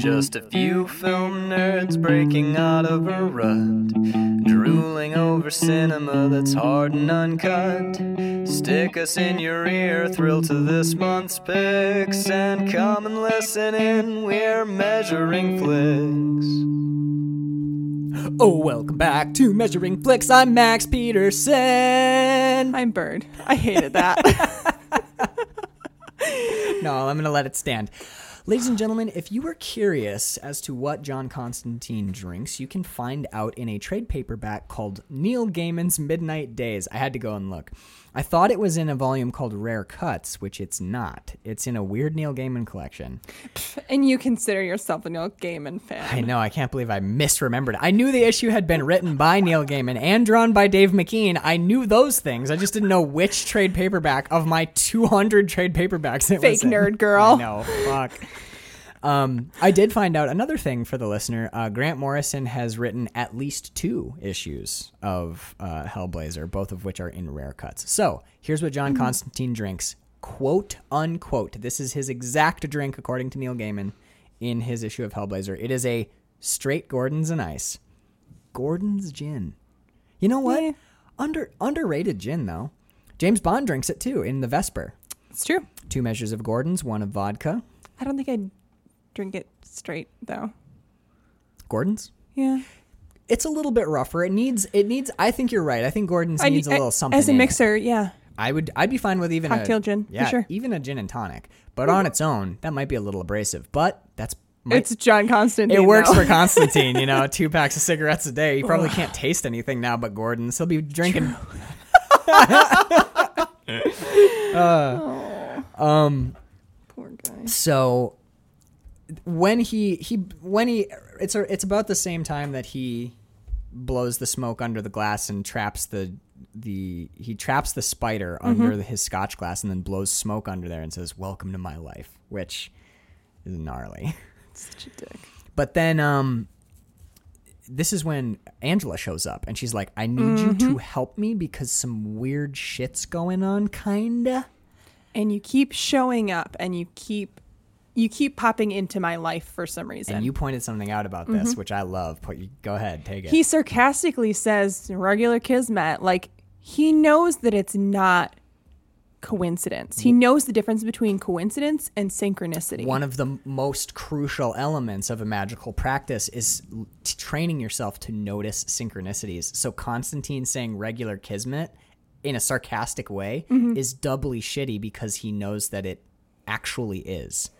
Just a few film nerds breaking out of a rut, drooling over cinema that's hard and uncut. Stick us in your ear, thrill to this month's picks, and come and listen in. We're measuring flicks. Oh, welcome back to Measuring Flicks. I'm Max Peterson. I'm Bird. I hated that. No, I'm going to let it stand. Ladies and gentlemen, if you are curious as to what John Constantine drinks, you can find out in a trade paperback called Neil Gaiman's Midnight Days. I had to go and look. I thought it was in a volume called Rare Cuts, which it's not. It's in a weird Neil Gaiman collection. and you consider yourself a Neil Gaiman fan. I know, I can't believe I misremembered it. I knew the issue had been written by Neil Gaiman and drawn by Dave McKean. I knew those things. I just didn't know which trade paperback of my 200 trade paperbacks it Fake was in. nerd girl. I know, fuck. Um, I did find out another thing for the listener. Uh, Grant Morrison has written at least two issues of uh, Hellblazer, both of which are in rare cuts. So here's what John Constantine drinks, quote unquote. This is his exact drink, according to Neil Gaiman, in his issue of Hellblazer. It is a straight Gordon's and Ice, Gordon's gin. You know what? Yeah. Under underrated gin though. James Bond drinks it too in the Vesper. It's true. Two measures of Gordon's, one of vodka. I don't think I'd drink it straight though. Gordon's. Yeah. It's a little bit rougher. It needs. It needs. I think you're right. I think Gordon's I needs a little something As a in it. mixer, yeah. I would. I'd be fine with even a Cocktail gin, for Yeah, sure. even a gin and tonic. But on its own, that might be a little abrasive. But that's. Might, It's John Constantine. it works for Constantine. You know, two packs of cigarettes a day. He probably can't taste anything now, but Gordon's. He'll be drinking. Um poor guy. So when he he when he it's a, it's about the same time that he blows the smoke under the glass and traps the the he traps the spider under the, his scotch glass and then blows smoke under there and says welcome to my life which is gnarly. Such a dick. but then um this is when Angela shows up and she's like I need you to help me because some weird shit's going on kinda. And you keep showing up and you keep you keep popping into my life for some reason. and you pointed something out about this which I love but you go ahead take it he sarcastically says regular kismet like he knows that it's not coincidence he knows the difference between coincidence and synchronicity one of the most crucial elements of a magical practice is t- training yourself to notice synchronicities. So Constantine saying regular kismet in a sarcastic way Mm-hmm. is doubly shitty because he knows that it actually is.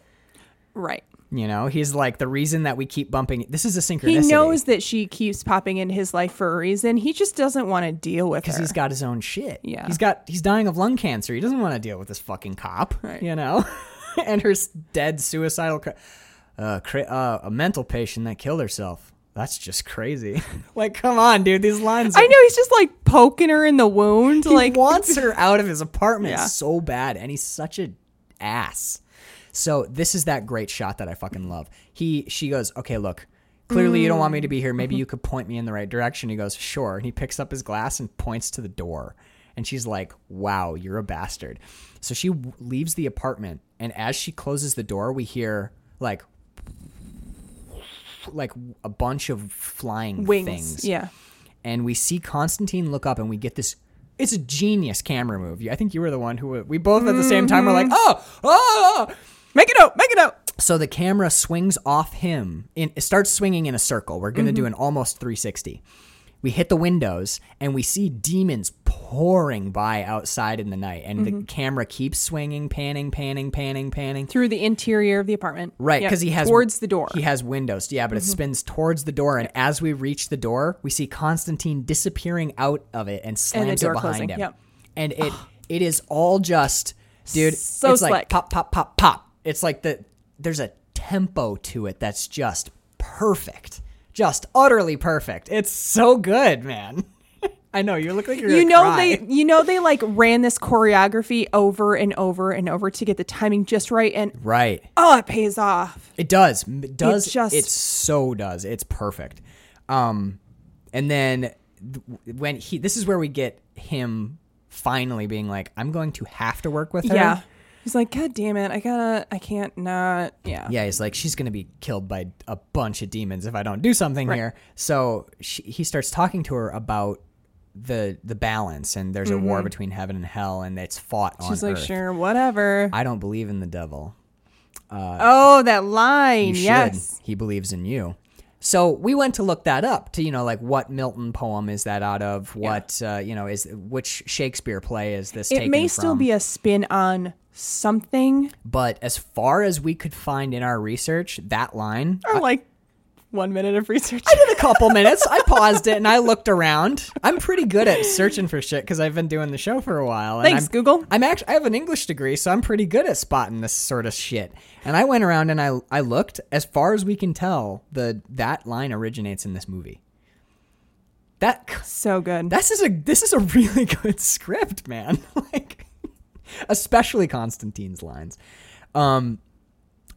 Right You know, he's like the reason that we keep bumping. This is a synchronicity. he knows that she keeps popping into his life for a reason he just doesn't want to deal with her because he's got his own shit. Yeah. he's got he's dying of lung cancer. He doesn't want to deal with this fucking cop. Right. You know, and her dead suicidal, cra- uh, cra- uh, a mental patient that killed herself. That's just crazy. like, come on, dude. These lines. i know he's just like poking her in the wound He like wants her out of his apartment Yeah. so bad, and he's such a ass. So this is that great shot that I fucking love. He she goes, okay, look. Clearly, you don't want me to be here. Maybe you could point me in the right direction. He goes, sure. And he picks up his glass and points to the door. And she's like, wow, you're a bastard. So she w- leaves the apartment. And as she closes the door, we hear like, like a bunch of flying wings things yeah and we see Constantine look up and we get this it's a genius camera move. I think you were the one who we both at the same time were like, mm-hmm. "Oh, oh!" oh, oh. Oh." make it out make it out So the camera swings off him. In, it starts swinging in a circle. We're going to do Mm-hmm. an almost 360. We hit the windows and we see demons pouring by outside in the night and Mm-hmm. the camera keeps swinging, panning, panning, panning, panning. through the interior of the apartment Right, Yep, because he has towards the door Mm-hmm. He has windows, yeah, but it spins towards the door, and as we reach the door, we see Constantine disappearing out of it and slams door it behind closing, him. yep. And it it is all just, dude. So it's like slick. pop, pop, pop, pop. It's like the there's a tempo to it that's just perfect, just utterly perfect. It's so good, man. I know you look like you're you know cry. they you know they like ran this choreography over and over and over to get the timing just right and right. oh it pays off It does. It does. It just- it so does. It's perfect. Um, and then th- when he, this is where we get him finally being like, "I'm going to have to work with her." Yeah. He's like, God damn it, I gotta, I can't not. Yeah. Yeah, he's like, she's gonna be killed by a bunch of demons if I don't do something Right. here. So she, he starts talking to her about the the balance, and there's a war between heaven and hell, and it's fought on Mm-hmm. She's like, Earth. sure, whatever. I don't believe in the devil. oh, that line. Yes. He believes in you. So we went to look that up to you know like what Milton poem is that out of? What uh, you know is which Shakespeare play is this? It may still from? be a spin on something But as far as we could find in our research, that line or like one minute of research. I did a couple minutes. I paused it and I looked around. I'm pretty good at searching for shit because I've been doing the show for a while. And Thanks, I'm, Google. I'm actually I have an English degree, so I'm pretty good at spotting this sort of shit. And I went around and I I looked. As far as we can tell, the that line originates in this movie. That So good. this is a this is a really good script, man. like, especially Constantine's lines. Um,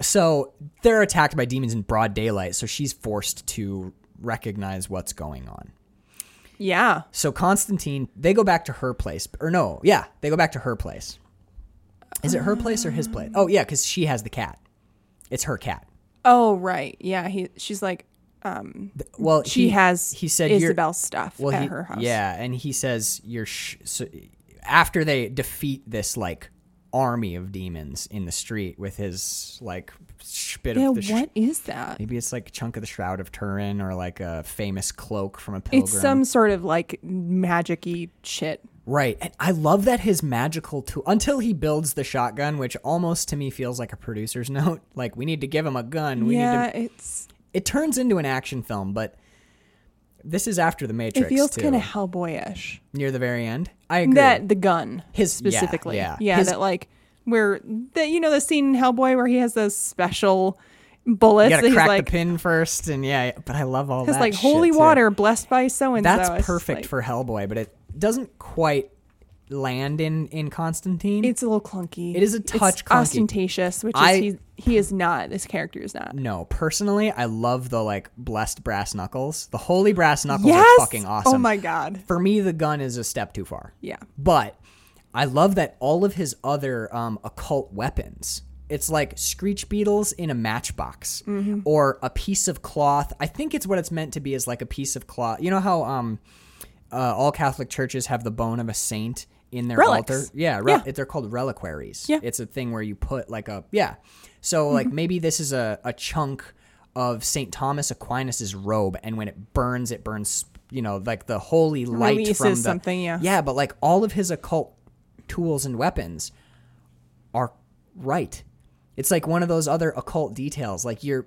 so they're attacked by demons in broad daylight, so she's forced to recognize what's going on. yeah. So Constantine, they go back to her place, or no, yeah, they go back to her place. Is it her place or his place? Oh yeah, because she has the cat. It's her cat. Oh, right. Yeah. He. She's like, um, Well, she he- has He said Isabel's stuff well, at he, her house. Yeah, and he says you're sh- so, after they defeat this like army of demons in the street with his like bit Yeah. of the sh- What is that? maybe it's like a chunk of the shroud of Turin or like a famous cloak from a pilgrim. It's some sort of like magic-y shit. right, and I love that his magical tool until he builds the shotgun, which almost to me feels like a producer's note. Like we need to give him a gun. We yeah. need to. It's. It turns into an action film, but. This is after the Matrix. It feels kind of Hellboyish. near the very end. I agree. That the gun, His- specifically. yeah. Yeah. His- that like where that you know the scene in Hellboy where he has those special bullets. You gotta crack like, the pin first, and yeah, but I love all that. like shit, holy too. water blessed by so and so. That's perfect for Hellboy, but it doesn't quite land in in Constantine. It's a little clunky. It is a It's touch clunky. ostentatious, which I- is he. He is not. This character is not. no, personally, I love the like blessed brass knuckles. The holy brass knuckles Yes. are fucking awesome. Oh my god. For me, the gun is a step too far. Yeah. But I love that all of his other um, occult weapons. It's like screech beetles in a matchbox Mm-hmm. or a piece of cloth. I think it's what it's meant to be is like a piece of cloth. You know how um, uh, all Catholic churches have the bone of a saint in their Relics. altar? Yeah, re- Yeah. they're called reliquaries. Yeah. Mm-hmm. It's a thing where you put like a, yeah. So like maybe this is a, a chunk of St. Thomas Aquinas's robe and when it burns, it burns, you know, like the holy light Releases from the, something, yeah. yeah, but like all of his occult tools and weapons are right. It's like one of those other occult details. Like you're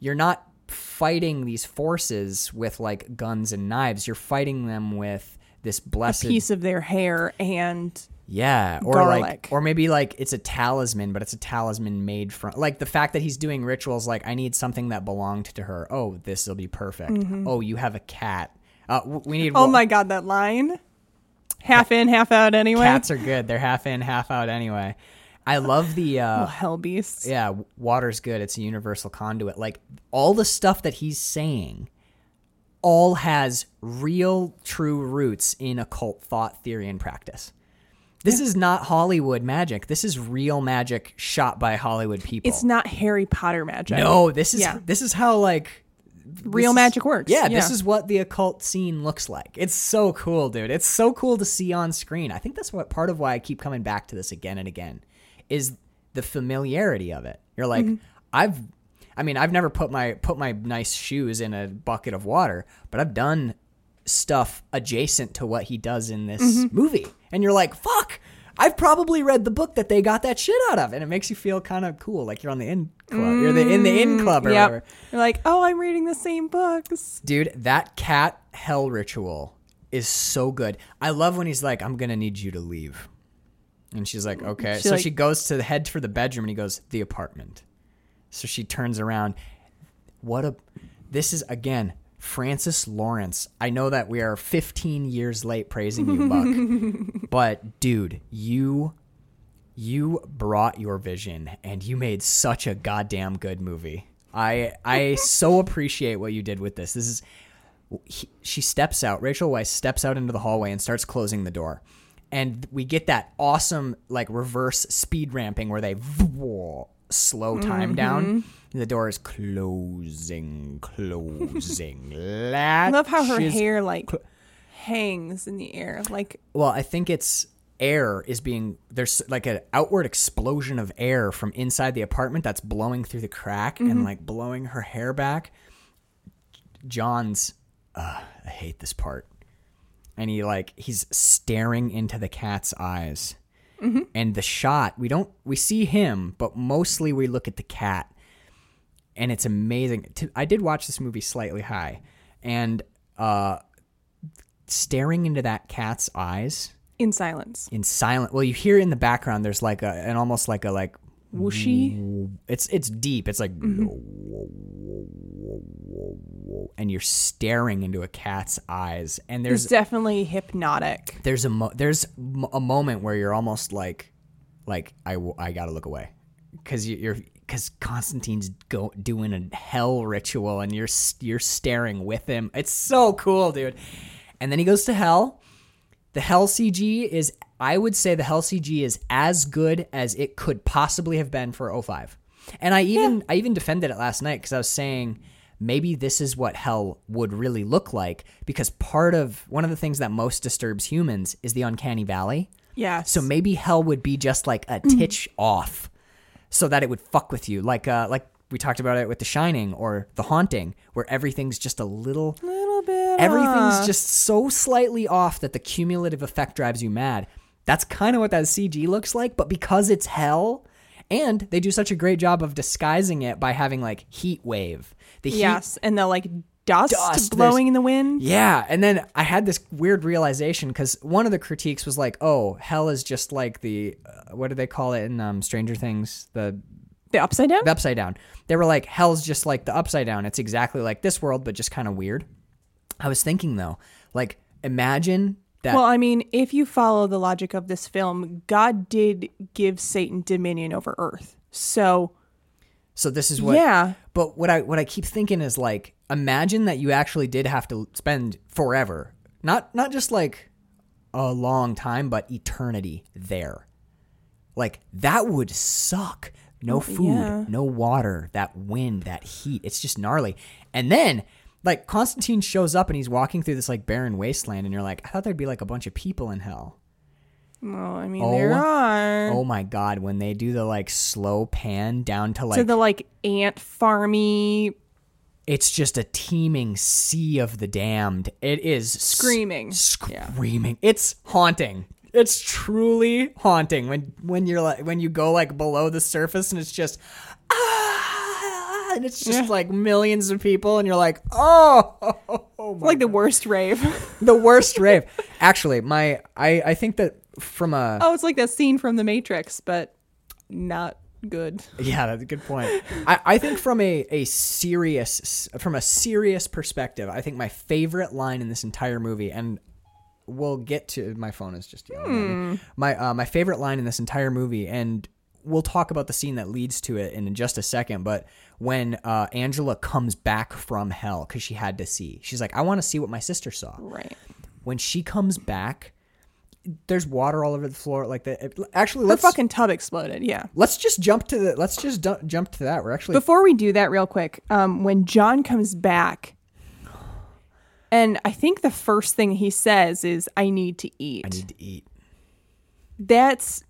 you're not fighting these forces with like guns and knives. You're fighting them with this blessed Piece of their hair and yeah, or like, or maybe like it's a talisman, but it's a talisman made from like the fact that he's doing rituals. Like I need something that belonged to her. Oh, this will be perfect. Oh, you have a cat. Uh, we need. oh wa- my god, that line. Half in, half out. Anyway. Cats are good. They're half in, half out anyway. I love the. Uh, Oh, hell beasts. yeah, water's good. It's a universal conduit. Like all the stuff that he's saying, all has real, true roots in occult thought, theory, and practice. This is not Hollywood magic. This is real magic shot by Hollywood people. It's not Harry Potter magic. No, this is Yeah. this is how like Real magic works. Yeah, this is what the occult scene looks like. It's so cool, dude. It's so cool to see on screen. I think that's what part of why I keep coming back to this again and again is the familiarity of it. You're like, Mm-hmm. I've I mean, I've never put my put my nice shoes in a bucket of water, but I've done stuff adjacent to what he does in this Mm-hmm. movie. And you're like, fuck, I've probably read the book that they got that shit out of. And it makes you feel kind of cool, like you're on the in club. You're the in the in club or Yep. whatever. You're like, oh, I'm reading the same books. Dude, that cat hell ritual is so good. I love when he's like, I'm gonna need you to leave. And she's like, okay. She so like- she goes to the head for the bedroom and he goes, the apartment. So she turns around. What a this is again Francis Lawrence. I know that we are 15 years late praising you, Buck. but dude, you you brought your vision and you made such a goddamn good movie. I I so appreciate what you did with this. This is he, she steps out. Rachel Weisz steps out into the hallway and starts closing the door. and we get that awesome like reverse speed ramping where they slow time down. The door is closing, closing. I love how her hair like hangs in the air. Like well, I think it's air is being there's like an outward explosion of air from inside the apartment that's blowing through the crack and like blowing her hair back. John's uh, I hate this part. And he like he's staring into the cat's eyes. And the shot, we don't we see him, but mostly we look at the cat. And it's amazing. I did watch this movie slightly high and uh staring into that cat's eyes in silence. in silent well you hear in the background there's like a an almost like a like Whooshy. it's it's deep it's like mm-hmm. and you're staring into a cat's eyes and It's there's definitely hypnotic. there's a mo- there's a moment where you're almost like like I I gotta look away because you're because Constantine's go doing a hell ritual and you're you're staring with him. It's so cool, dude. And then he goes to hell. The hell CG is I would say the hell CG is as good as it could possibly have been for 05. And I even I even defended it last night because I was saying maybe this is what hell would really look like because part of one of the things that most disturbs humans is the uncanny valley. Yes. So maybe hell would be just like a titch off, so that it would fuck with you, like uh, like we talked about it with The Shining or The Haunting, where everything's just a little, little bit. everything's uh, just so slightly off that the cumulative effect drives you mad. That's kind of what that CG looks like, but because it's hell, and they do such a great job of disguising it by having like heat wave. The heat yes, and the like dust, Dust, blowing in the wind. yeah, and then I had this weird realization because one of the critiques was like, "Oh, hell is just like the uh, what do they call it in um, Stranger Things? The The upside down. the upside down." They were like, "Hell's just like the upside down. It's exactly like this world, but just kind of weird." I was thinking though, like, imagine that. well, I mean, if you follow the logic of this film, God did give Satan dominion over Earth. So so this is what. yeah, But what I what I keep thinking is like, imagine that you actually did have to spend forever, not not just like a long time, but eternity there. Like that would suck. No food, yeah. no water, that wind, that heat. It's just gnarly. And then like Constantine shows up and he's walking through this like barren wasteland and you're like, I thought there'd be like a bunch of people in hell. well, I mean, Oh, there are. Oh my god, when they do the like slow pan down to like to the like ant farmy it's just a teeming sea of the damned. It is s- Screaming. screaming. It's haunting. It's truly haunting when when you're like when you go like below the surface and it's just ah, and it's just Yeah. like millions of people and you're like oh, oh my like the worst rave. the worst rave. Actually, my I I think that from a oh, it's like that scene from The Matrix, but not good. Yeah, that's a good point. I, I think from a, a serious from a serious perspective, I think my favorite line in this entire movie, and we'll get to my phone is just yelling at me. My uh, my favorite line in this entire movie, and we'll talk about the scene that leads to it in just a second. But when uh, Angela comes back from hell because she had to see, she's like, "I want to see what my sister saw." Right. When she comes back, there's water all over the floor. Like the actually, Her let's fucking tub exploded. Yeah. let's just jump to the let's just jump to that. We're actually Before we do that, real quick, um, when John comes back, and I think the first thing he says is, "I need to eat." I need to eat. That's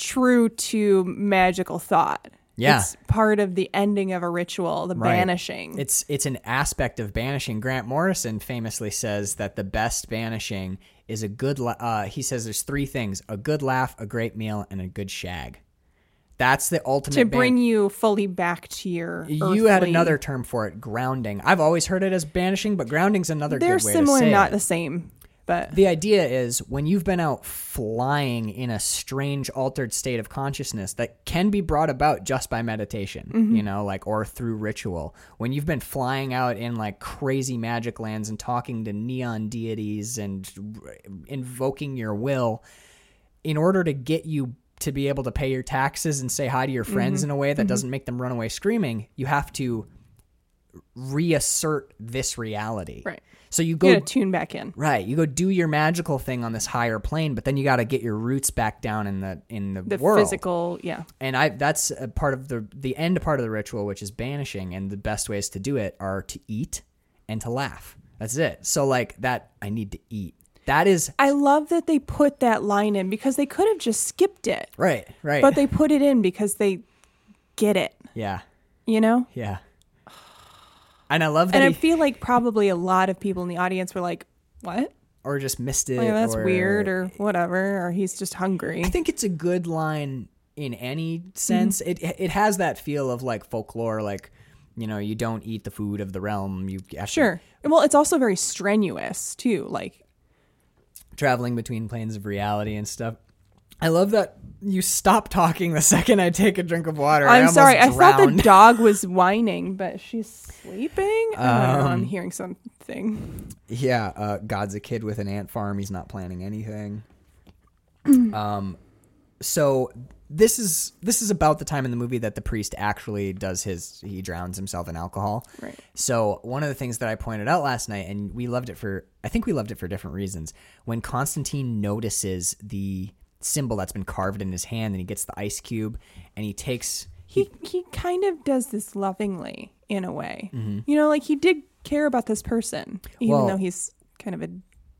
true to magical thought. Yeah. It's part of the ending of a ritual, the Right. banishing. It's it's an aspect of banishing. Grant Morrison famously says that the best banishing is a good. La- uh, he says there's three things: a good laugh, a great meal, and a good shag. That's the ultimate. to ban- bring you fully back to your. You had another term for it, grounding. I've always heard it as banishing, but grounding's another They're good way similar, to say not it. the same, but The idea is when you've been out flying in a strange altered state of consciousness that can be brought about just by meditation, mm-hmm. you know, like or through ritual. When you've been flying out in like crazy magic lands and talking to neon deities and r- invoking your will in order to get you to be able to pay your taxes and say hi to your friends mm-hmm. in a way that mm-hmm. doesn't make them run away screaming, you have to reassert this reality. Right. So you You go gotta tune back in. right, you go do your magical thing on this higher plane, but then you got to get your roots back down in the in the, The world. physical, yeah. And I that's a part of the the end part of the ritual, which is banishing, and the best ways to do it are to eat and to laugh. That's it. So like that, I need to eat. That is I love that they put that line in because they could have just skipped it, right, right. but they put it in because they get it, yeah, you know? yeah. And I love that And I feel like probably a lot of people in the audience were like, what? or just missed it. Like, that's or, weird or whatever, or he's just hungry. I think it's a good line in any sense. Mm-hmm. It it has that feel of like folklore, like you know, you don't eat the food of the realm. You to- Sure. Well, it's also very strenuous too. Like, traveling between planes of reality and stuff. I love that you stop talking the second I take a drink of water. I I'm almost sorry, I thought the dog was whining, but she's sleeping. I don't know. Um, I'm hearing something. Yeah, uh, God's a kid with an ant farm. He's not planning anything. um, so this is this is about the time in the movie that the priest actually does his he drowns himself in alcohol. Right. So one of the things that I pointed out last night, and we loved it for I think we loved it for different reasons. When Constantine notices the symbol that's been carved in his hand, and he gets the ice cube, and he takes He he kind of does this lovingly in a way. Mm-hmm. You know, like he did care about this person, even Well- though he's kind of a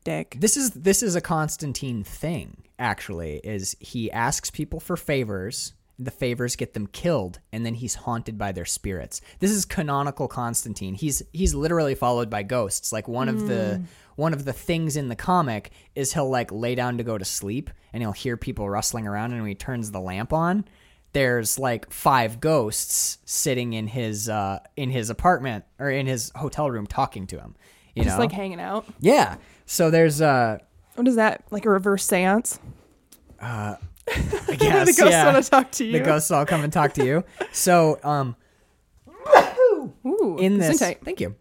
dick. this is this is a Constantine thing actually is he asks people for favors the favors get them killed and then he's haunted by their spirits this is canonical Constantine he's he's literally followed by ghosts like one of the one of the things in the comic is he'll like lay down to go to sleep and he'll hear people rustling around and when he turns the lamp on there's like five ghosts sitting in his uh in his apartment or in his hotel room talking to him you Just know like hanging out. yeah so there's uh What is that? Like a reverse seance? I guess the ghosts yeah. want to talk to you. The ghosts all come and talk to you. So, um, Ooh, in this thank you.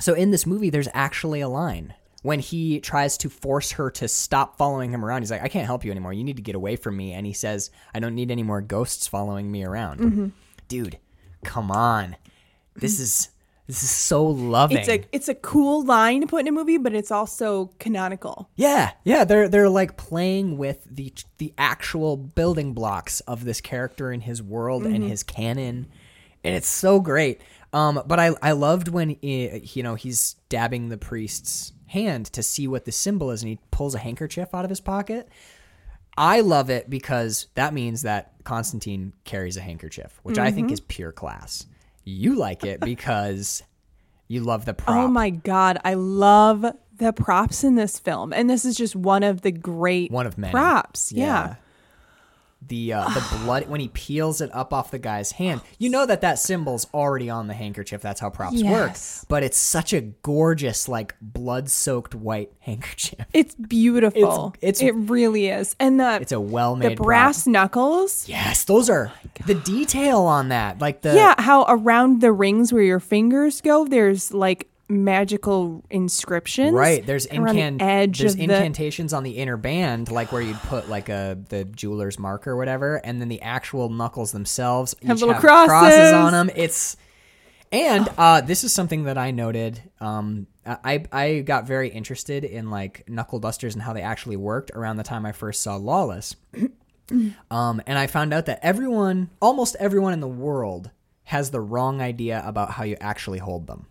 So in this movie, there's actually a line when he tries to force her to stop following him around. He's like, "I can't help you anymore. You need to get away from me." And he says, "I don't need any more ghosts following me around." Mm-hmm. Dude, come on. This is this is so loving. It's a it's a cool line to put in a movie, but it's also canonical. Yeah, yeah, they're they're like playing with the the actual building blocks of this character and his world and his canon, and it's so great. Um, but I I loved when eh, you know he's dabbing the priest's hand to see what the symbol is, and he pulls a handkerchief out of his pocket. I love it because that means that Constantine carries a handkerchief, which I think is pure class. You like it because you love the oh prop. Oh my god, I love the props in this film, and this is just one of the great one of many props. Yeah. The uh, the blood when he peels it up off the guy's hand, you know that that symbol's already on the handkerchief. That's how props Yes. work. But it's such a gorgeous, like blood-soaked white handkerchief. It's beautiful. It's- it's- it really is, and the It's a well-made the brass knuckles. Yes, those are the detail on that. Like the yeah, how around the rings where your fingers go, there's like magical inscriptions. Right, there's around the edge there's of the incantations on the inner band, like where you'd put like a the jeweler's mark or whatever, and then the actual knuckles themselves Have each little have crosses crosses. on them. It's and uh, this is something that I noted. Um, I I got very interested in like knuckle dusters and how they actually worked around the time I first saw Lawless. Um, and I found out that everyone, almost everyone in the world, has the wrong idea about how you actually hold them.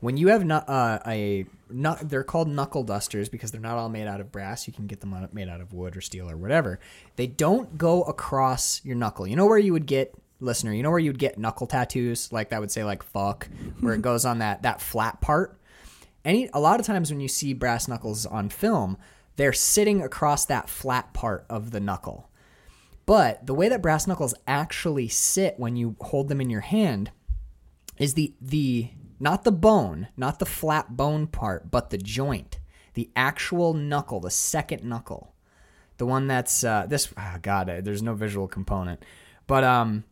When you have not uh, a not, they're called knuckle dusters because they're not all made out of brass. You can get them out, made out of wood or steel or whatever. They don't go across your knuckle. You know where you would get listener. You know where you would get knuckle tattoos like that would say like fuck, where it goes on that that flat part. Any a lot of times when you see brass knuckles on film, they're sitting across that flat part of the knuckle. But the way that brass knuckles actually sit when you hold them in your hand is the the not the bone, not the flat bone part, but the joint, the actual knuckle, the second knuckle, the one that's uh, this. Oh God, there's no visual component, but um.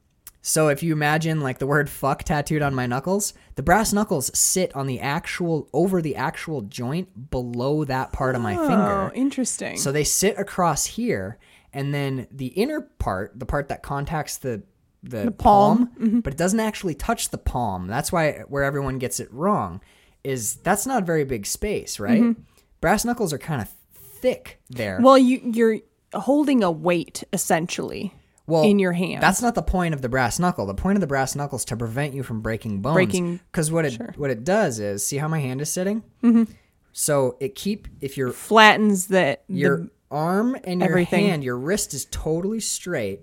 So if you imagine like the word fuck tattooed on my knuckles, the brass knuckles sit on the actual over the actual joint below that part of my finger. Oh, finger. interesting. So they sit across here, and then the inner part, the part that contacts the the, palm. palm, but it doesn't actually touch the palm. That's why where everyone gets it wrong is that's not a very big space, right? Brass knuckles are kind of thick there. Well, you you're holding a weight essentially well, in your hand. That's not the point of the brass knuckle. The point of the brass knuckle is to prevent you from breaking bones. Breaking- because what it sure. what it does is see how my hand is sitting. Mm-hmm. So it keep if your flattens the, your the arm and your everything. hand, your wrist is totally straight,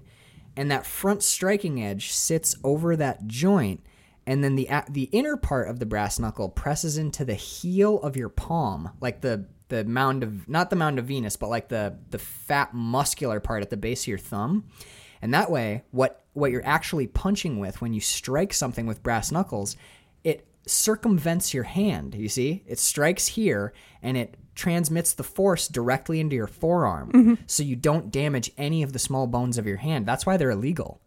and that front striking edge sits over that joint, and then the the inner part of the brass knuckle presses into the heel of your palm, like the the mound of not the mound of Venus, but like the the fat muscular part at the base of your thumb. And that way, what what you're actually punching with when you strike something with brass knuckles, it circumvents your hand. You see, it strikes here and it transmits the force directly into your forearm, so you don't damage any of the small bones of your hand. That's why they're illegal.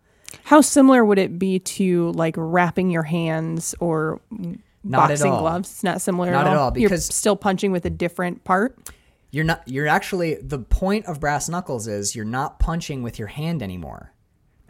How similar would it be to like wrapping your hands or Not at boxing all. gloves? It's not similar Not at at all. all, because- you're still punching with a different part. You're not. You're actually the point of brass knuckles is you're not punching with your hand anymore,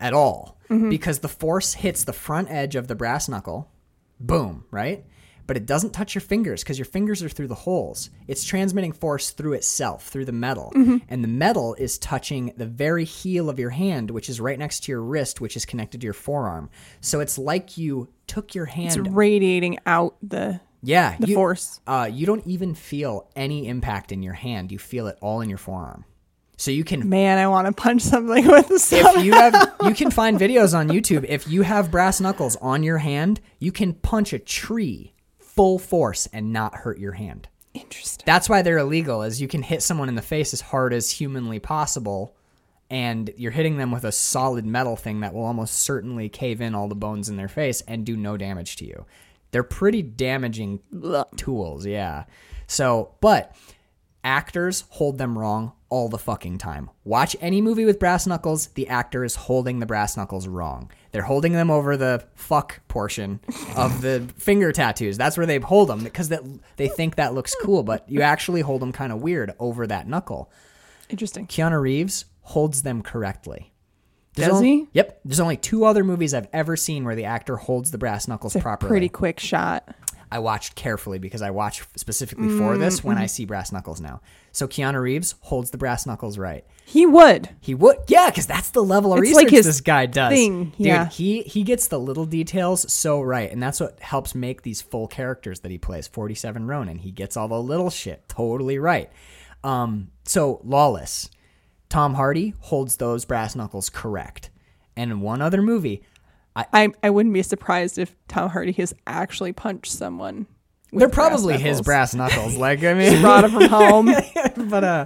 at all, mm-hmm. because the force hits the front edge of the brass knuckle, boom, right? But it doesn't touch your fingers because your fingers are through the holes. It's transmitting force through itself, through the metal, and the metal is touching the very heel of your hand, which is right next to your wrist, which is connected to your forearm. So it's like you took your hand. It's radiating out the yeah, the you, force. uh, you don't even feel any impact in your hand. You feel it all in your forearm. So you can Man, I want to punch something with the if you have you can find videos on YouTube. If you have brass knuckles on your hand, you can punch a tree full force and not hurt your hand. Interesting. That's why they're illegal is you can hit someone in the face as hard as humanly possible and you're hitting them with a solid metal thing that will almost certainly cave in all the bones in their face and do no damage to you. They're pretty damaging tools, yeah. So, but actors hold them wrong all the fucking time. Watch any movie with brass knuckles, the actor is holding the brass knuckles wrong. They're holding them over the fuck portion of the finger tattoos. That's where they hold them because that they think that looks cool, but you actually hold them kind of weird over that knuckle. Interesting. Keanu Reeves holds them correctly. There's Does only- he? Yep. There's only two other movies I've ever seen where the actor holds the brass knuckles It's a properly. pretty quick shot. I watched carefully because I watch specifically for this when Mm-hmm. I see brass knuckles now. So Keanu Reeves holds the brass knuckles right. He would. He would, yeah, because that's the level of It's research like his this guy does. thing, Dude, yeah. he he gets the little details so right, and that's what helps make these full characters that he plays. Forty Seven Ronin, he gets all the little shit totally right. Um, so lawless, Tom Hardy holds those brass knuckles correct, and in one other movie, I I wouldn't be surprised if Tom Hardy has actually punched someone. They're brass probably his brass knuckles. Like I mean, Brought it from home. but uh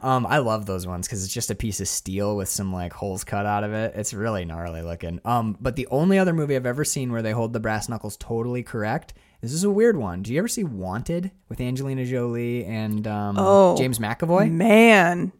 um i love those ones because it's just a piece of steel with some like holes cut out of it it's really gnarly looking um but the only other movie i've ever seen where they hold the brass knuckles totally correct is this is a weird one do you ever see wanted with angelina jolie and um Oh. james mcavoy Man,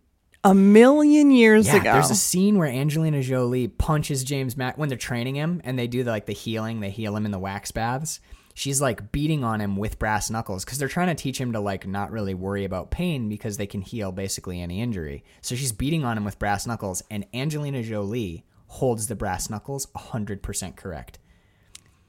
a million years yeah, ago. there's a scene where Angelina Jolie punches James Mac when they're training him and they do the, like the healing, they heal him in the wax baths. She's like beating on him with brass knuckles because they're trying to teach him to like not really worry about pain because they can heal basically any injury. So she's beating on him with brass knuckles, and Angelina Jolie holds the brass knuckles 100% correct.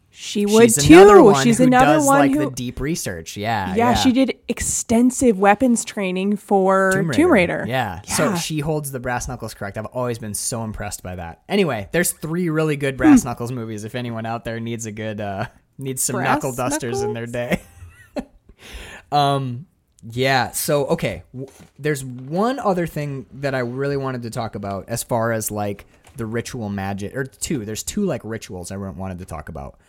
she would She's too. another one She's who another does one like who. the deep research. Yeah, yeah, she did extensive weapons training for Tomb Raider. Yeah. yeah. So she holds the brass knuckles correct. I've always been so impressed by that. Anyway, there's three really good brass knuckles movies. If anyone out there needs a good uh needs some Brass knuckle dusters in their day. um yeah, so okay, w- there's one other thing that I really wanted to talk about as far as like the ritual magic or two. There's two like rituals I wanted to talk about.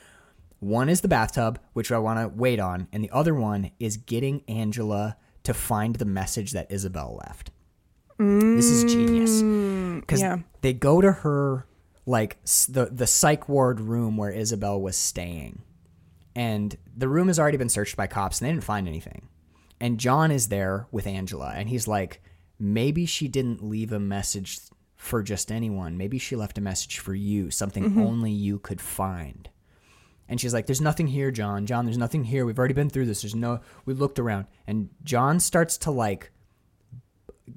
One is the bathtub, which I want to wait on, and the other one is getting Angela to find the message that Isabel left. This is genius because yeah. they go to her like the the psych ward room where Isabel was staying, and the room has already been searched by cops and they didn't find anything. And John is there with Angela, and he's like, maybe she didn't leave a message for just anyone. Maybe she left a message for you, something mm-hmm. only you could find. And she's like, There's nothing here, John. John, there's nothing here. We've already been through this. There's no, we looked around. And John starts to like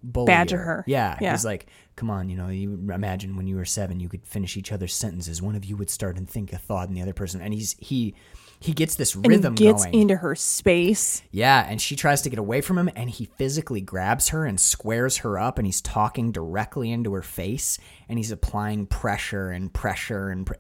bully Badger her. Yeah, Yeah. he's like, "Come on, you know, you imagine when you were seven, you could finish each other's sentences. One of you would start and think a thought, and the other person." And he's he he gets this And rhythm he gets going. into her space. Yeah, and she tries to get away from him, and he physically grabs her and squares her up, and he's talking directly into her face, and he's applying pressure and pressure, and pr-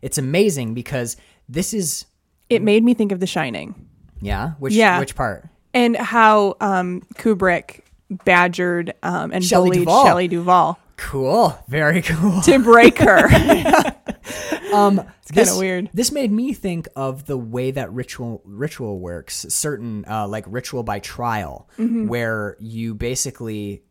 it's amazing because this is It made me think of The Shining yeah, which Yeah. which part? and how um, Kubrick badgered um, and Shelley bullied Duvall. Shelley Duvall Cool, very cool. to break her. Um, it's kinda weird. This made me think of the way that ritual ritual works. Certain uh, like ritual by trial, Mm-hmm. where you basically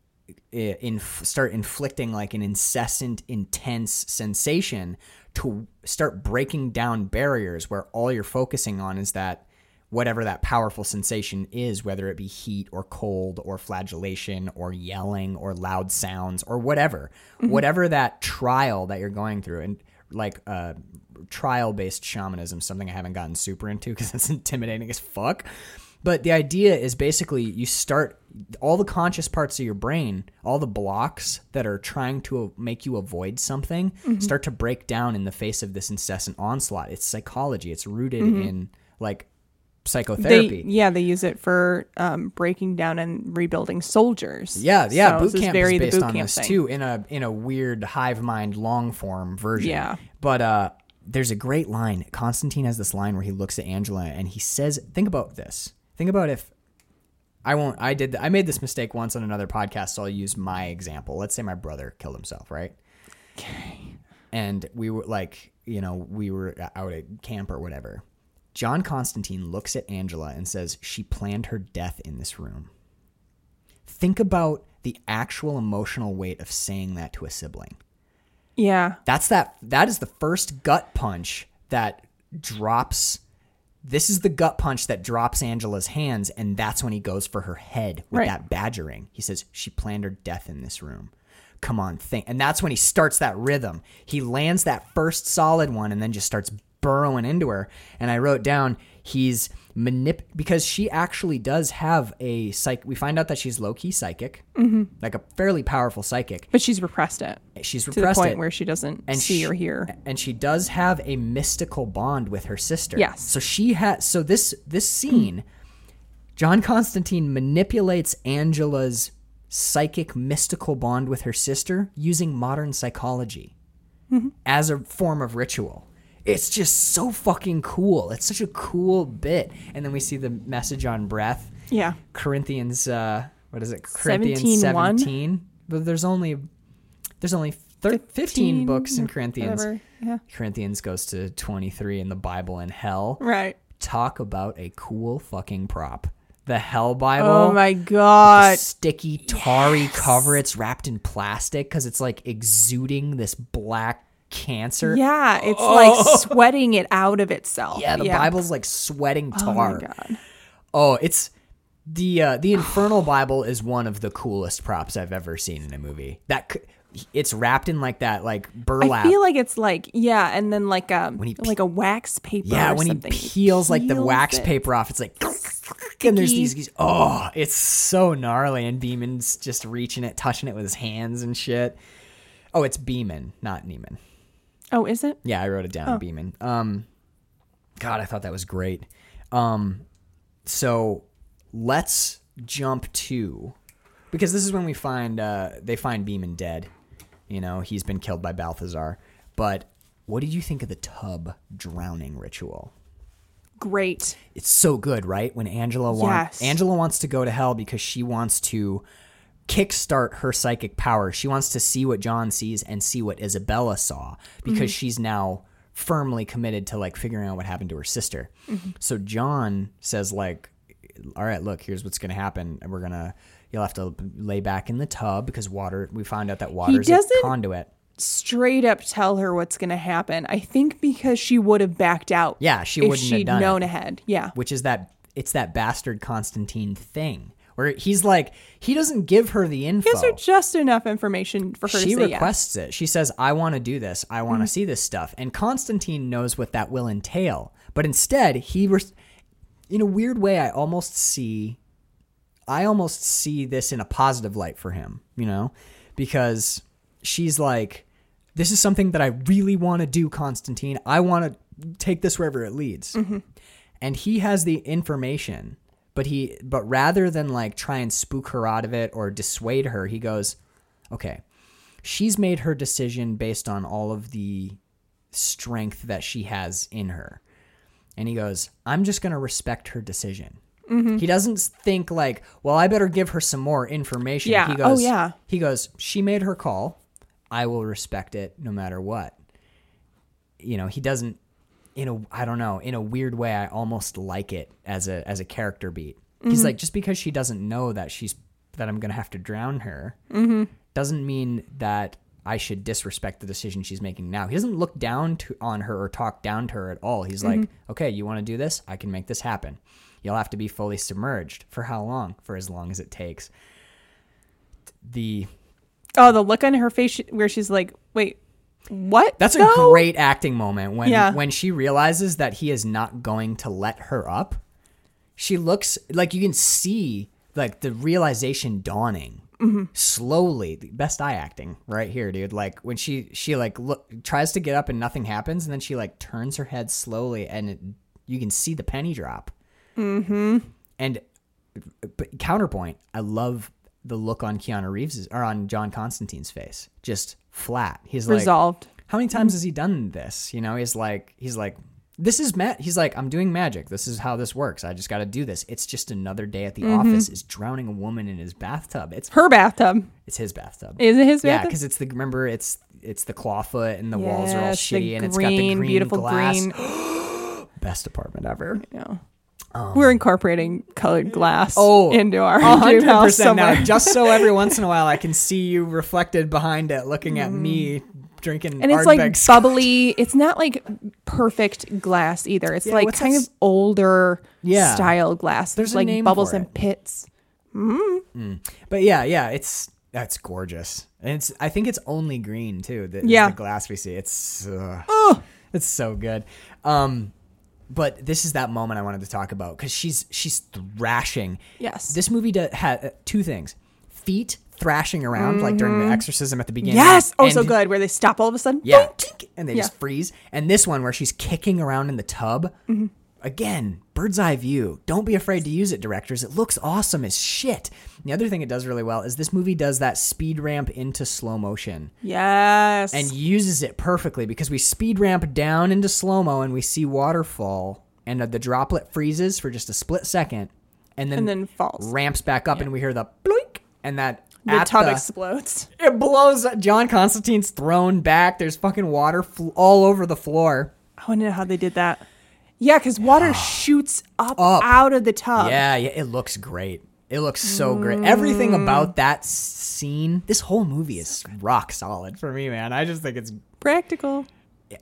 inf- start inflicting like an incessant, intense sensation to start breaking down barriers where all you're focusing on is that whatever that powerful sensation is, whether it be heat or cold or flagellation or yelling or loud sounds or whatever, mm-hmm. whatever that trial that you're going through, and like uh, trial based shamanism, something I haven't gotten super into because it's intimidating as fuck. But the idea is basically you start all the conscious parts of your brain, all the blocks that are trying to make you avoid something, mm-hmm. start to break down in the face of this incessant onslaught. It's psychology. It's rooted mm-hmm. in like they, psychotherapy. yeah, they use it for um, breaking down and rebuilding soldiers. yeah, yeah. So boot is camp very is the based boot on this thing. too, in a in a weird hive mind long form version. Yeah. But uh, there's a great line. Constantine has this line where he looks at Angela and he says, "Think about this. Think about if I won't. I did. I made this mistake once on another podcast, so I'll use my example. Let's say my brother killed himself, right? Okay. And we were like, you know, we were out at camp or whatever. John Constantine looks at Angela and says, "She planned her death in this room." Think about the actual emotional weight of saying that to a sibling. Yeah. That's that that is the first gut punch that drops this is the gut punch that drops Angela's hands and that's when he goes for her head with Right. that badgering. He says she planned her death in this room. Come on, think. And that's when he starts that rhythm. He lands that first solid one and then just starts burrowing into her. And I wrote down he's manip because she actually does have a psych. We find out that she's low key psychic, mm-hmm. like a fairly powerful psychic. But she's repressed it She's repressed to the point it where she doesn't and see she- or hear. and she does have a mystical bond with her sister. Yes. So she has so this this scene John Constantine manipulates Angela's psychic mystical bond with her sister using modern psychology as a form of ritual. It's just so fucking cool. It's such a cool bit. And then we see the message on breath. Yeah. Corinthians uh what is it? Corinthians 17:1? 17. But there's only there's only thir- 15 books in Corinthians. Whatever. Yeah. Corinthians goes to 23 in the Bible in hell. Right. Talk about a cool fucking prop. The Hell Bible. Oh my god. sticky tarry cover. It's wrapped in plastic because it's like exuding this black cancer. Yeah, it's like sweating it out of itself. Oh. Yeah, the Bible's like sweating Oh tar. my god. Oh, it's the uh, the Infernal Bible is one of the coolest props I've ever seen in a movie. That c- it's wrapped in like that like burlap. I feel like it's like yeah, and then like he pe- like a wax paper. yeah, when he peels like the wax it. paper off, it's like and there's these, these oh, it's so gnarly and Beeman's just reaching it, touching it with his hands and shit. Oh, it's Beeman, not Neiman. Oh, is it? Yeah, I wrote it down, Beeman. Um, God, I thought that was great. Um, so let's jump to because this is when we find uh, they find Beeman dead. You know, he's been killed by Balthazar. But what did you think of the tub drowning ritual? Great. It's so good, right? When Angela wants Yes. Angela wants to go to hell because she wants to kickstart her psychic power. She wants to see what John sees and see what Isabella saw because mm-hmm. she's now firmly committed to like figuring out what happened to her sister. Mm-hmm. So John says like all right, look, here's what's going to happen and we're going to you'll have to lay back in the tub because water we found out that water is a conduit. Straight up tell her what's gonna happen. I think because she would have backed out. Yeah, she wouldn't have she'd done it. known ahead. Yeah. which is that it's that bastard Constantine thing where he's like he doesn't give her the info. Gives her just enough information for her she to say yes. requests it. She says, "I want to do this. I want to mm-hmm. see this stuff." And Constantine knows what that will entail, but instead he, in a weird way, I almost see I almost see this in a positive light for him, you know, because she's like, this is something that I really want to do, Constantine. I want to take this wherever it leads. Mm-hmm. And he has the information, but he, but rather than like try and spook her out of it or dissuade her, he goes, okay, she's made her decision based on all of the strength that she has in her. And he goes, I'm just going to respect her decision. Mm-hmm. He doesn't think like, well, I better give her some more information. Yeah. He Oh, goes, yeah. He goes, she made her call. I will respect it no matter what. You know, he doesn't in a I don't know, in a weird way I almost like it as a as a character beat. Mm-hmm. He's like just because she doesn't know that she's that I'm going to have to drown her Mm-hmm. doesn't mean that I should disrespect the decision she's making now. He doesn't look down to, on her or talk down to her at all. He's like, Mm-hmm. okay, you want to do this? I can make this happen. You'll have to be fully submerged. For how long? For as long as it takes. The Oh, the look on her face where she's like, "Wait, what?" That's a great acting moment when Yeah. when she realizes that he is not going to let her up. She looks like you can see like the realization dawning Mm-hmm. slowly. The best eye acting right here, dude. Like when she she like look tries to get up and nothing happens, and then she like turns her head slowly, and it, you can see the penny drop. Mm-hmm. And but counterpoint, I love the look on Keanu Reeves or on John Constantine's face, just flat. He's like resolved. how many times has he done this? You know, he's like, he's like, this is Matt. He's like, I'm doing magic. This is how this works. I just got to do this. It's just another day at the mm-hmm. office. Is drowning a woman in his bathtub. It's Her bathtub. it's his bathtub. Is it his bathtub? yeah, because it's the remember it's it's the clawfoot and the walls are all Yes, shitty and it's got the green, green beautiful glass. green. Best apartment ever. Yeah. We're incorporating colored glass Um, Oh, into our A dream hundred house somewhere. now. Just so every once in a while I can see you reflected behind it, looking at me drinking. Mm. and it's like Ardbeg bubbly. It's not like perfect glass either. It's Yeah, like kind of older Yeah. style glass. There's like bubbles and it. pits. But yeah, yeah, it's that's gorgeous, and it's I think it's only green too. The, Yeah. the glass we see. It's uh, it's so good. Um, but this is that moment I wanted to talk about because she's she's thrashing. Yes. This movie do, had uh, two things: feet thrashing around like during the exorcism at the beginning. yes. Oh, so good. Where they stop all of a sudden. Yeah, and they Yeah. just freeze. And this one where she's kicking around in the tub. Mm-hmm. Again, bird's eye view. Don't be afraid to use it, directors. It looks awesome as shit. The other thing it does really well is this movie does that speed ramp into slow motion Yes. and uses it perfectly because we speed ramp down into slow mo and we see waterfall and the droplet freezes for just a split second and then, And then falls. ramps back up and we hear the bloink and that the tub the- explodes. it blows. John Constantine's thrown back. There's fucking water fl- all over the floor. I know how they did that. Yeah, because water shoots up, Up. out of the tub. Yeah, yeah, it looks great. It looks so great. Everything about that scene, this whole movie is rock solid for me, man. I just think it's Practical.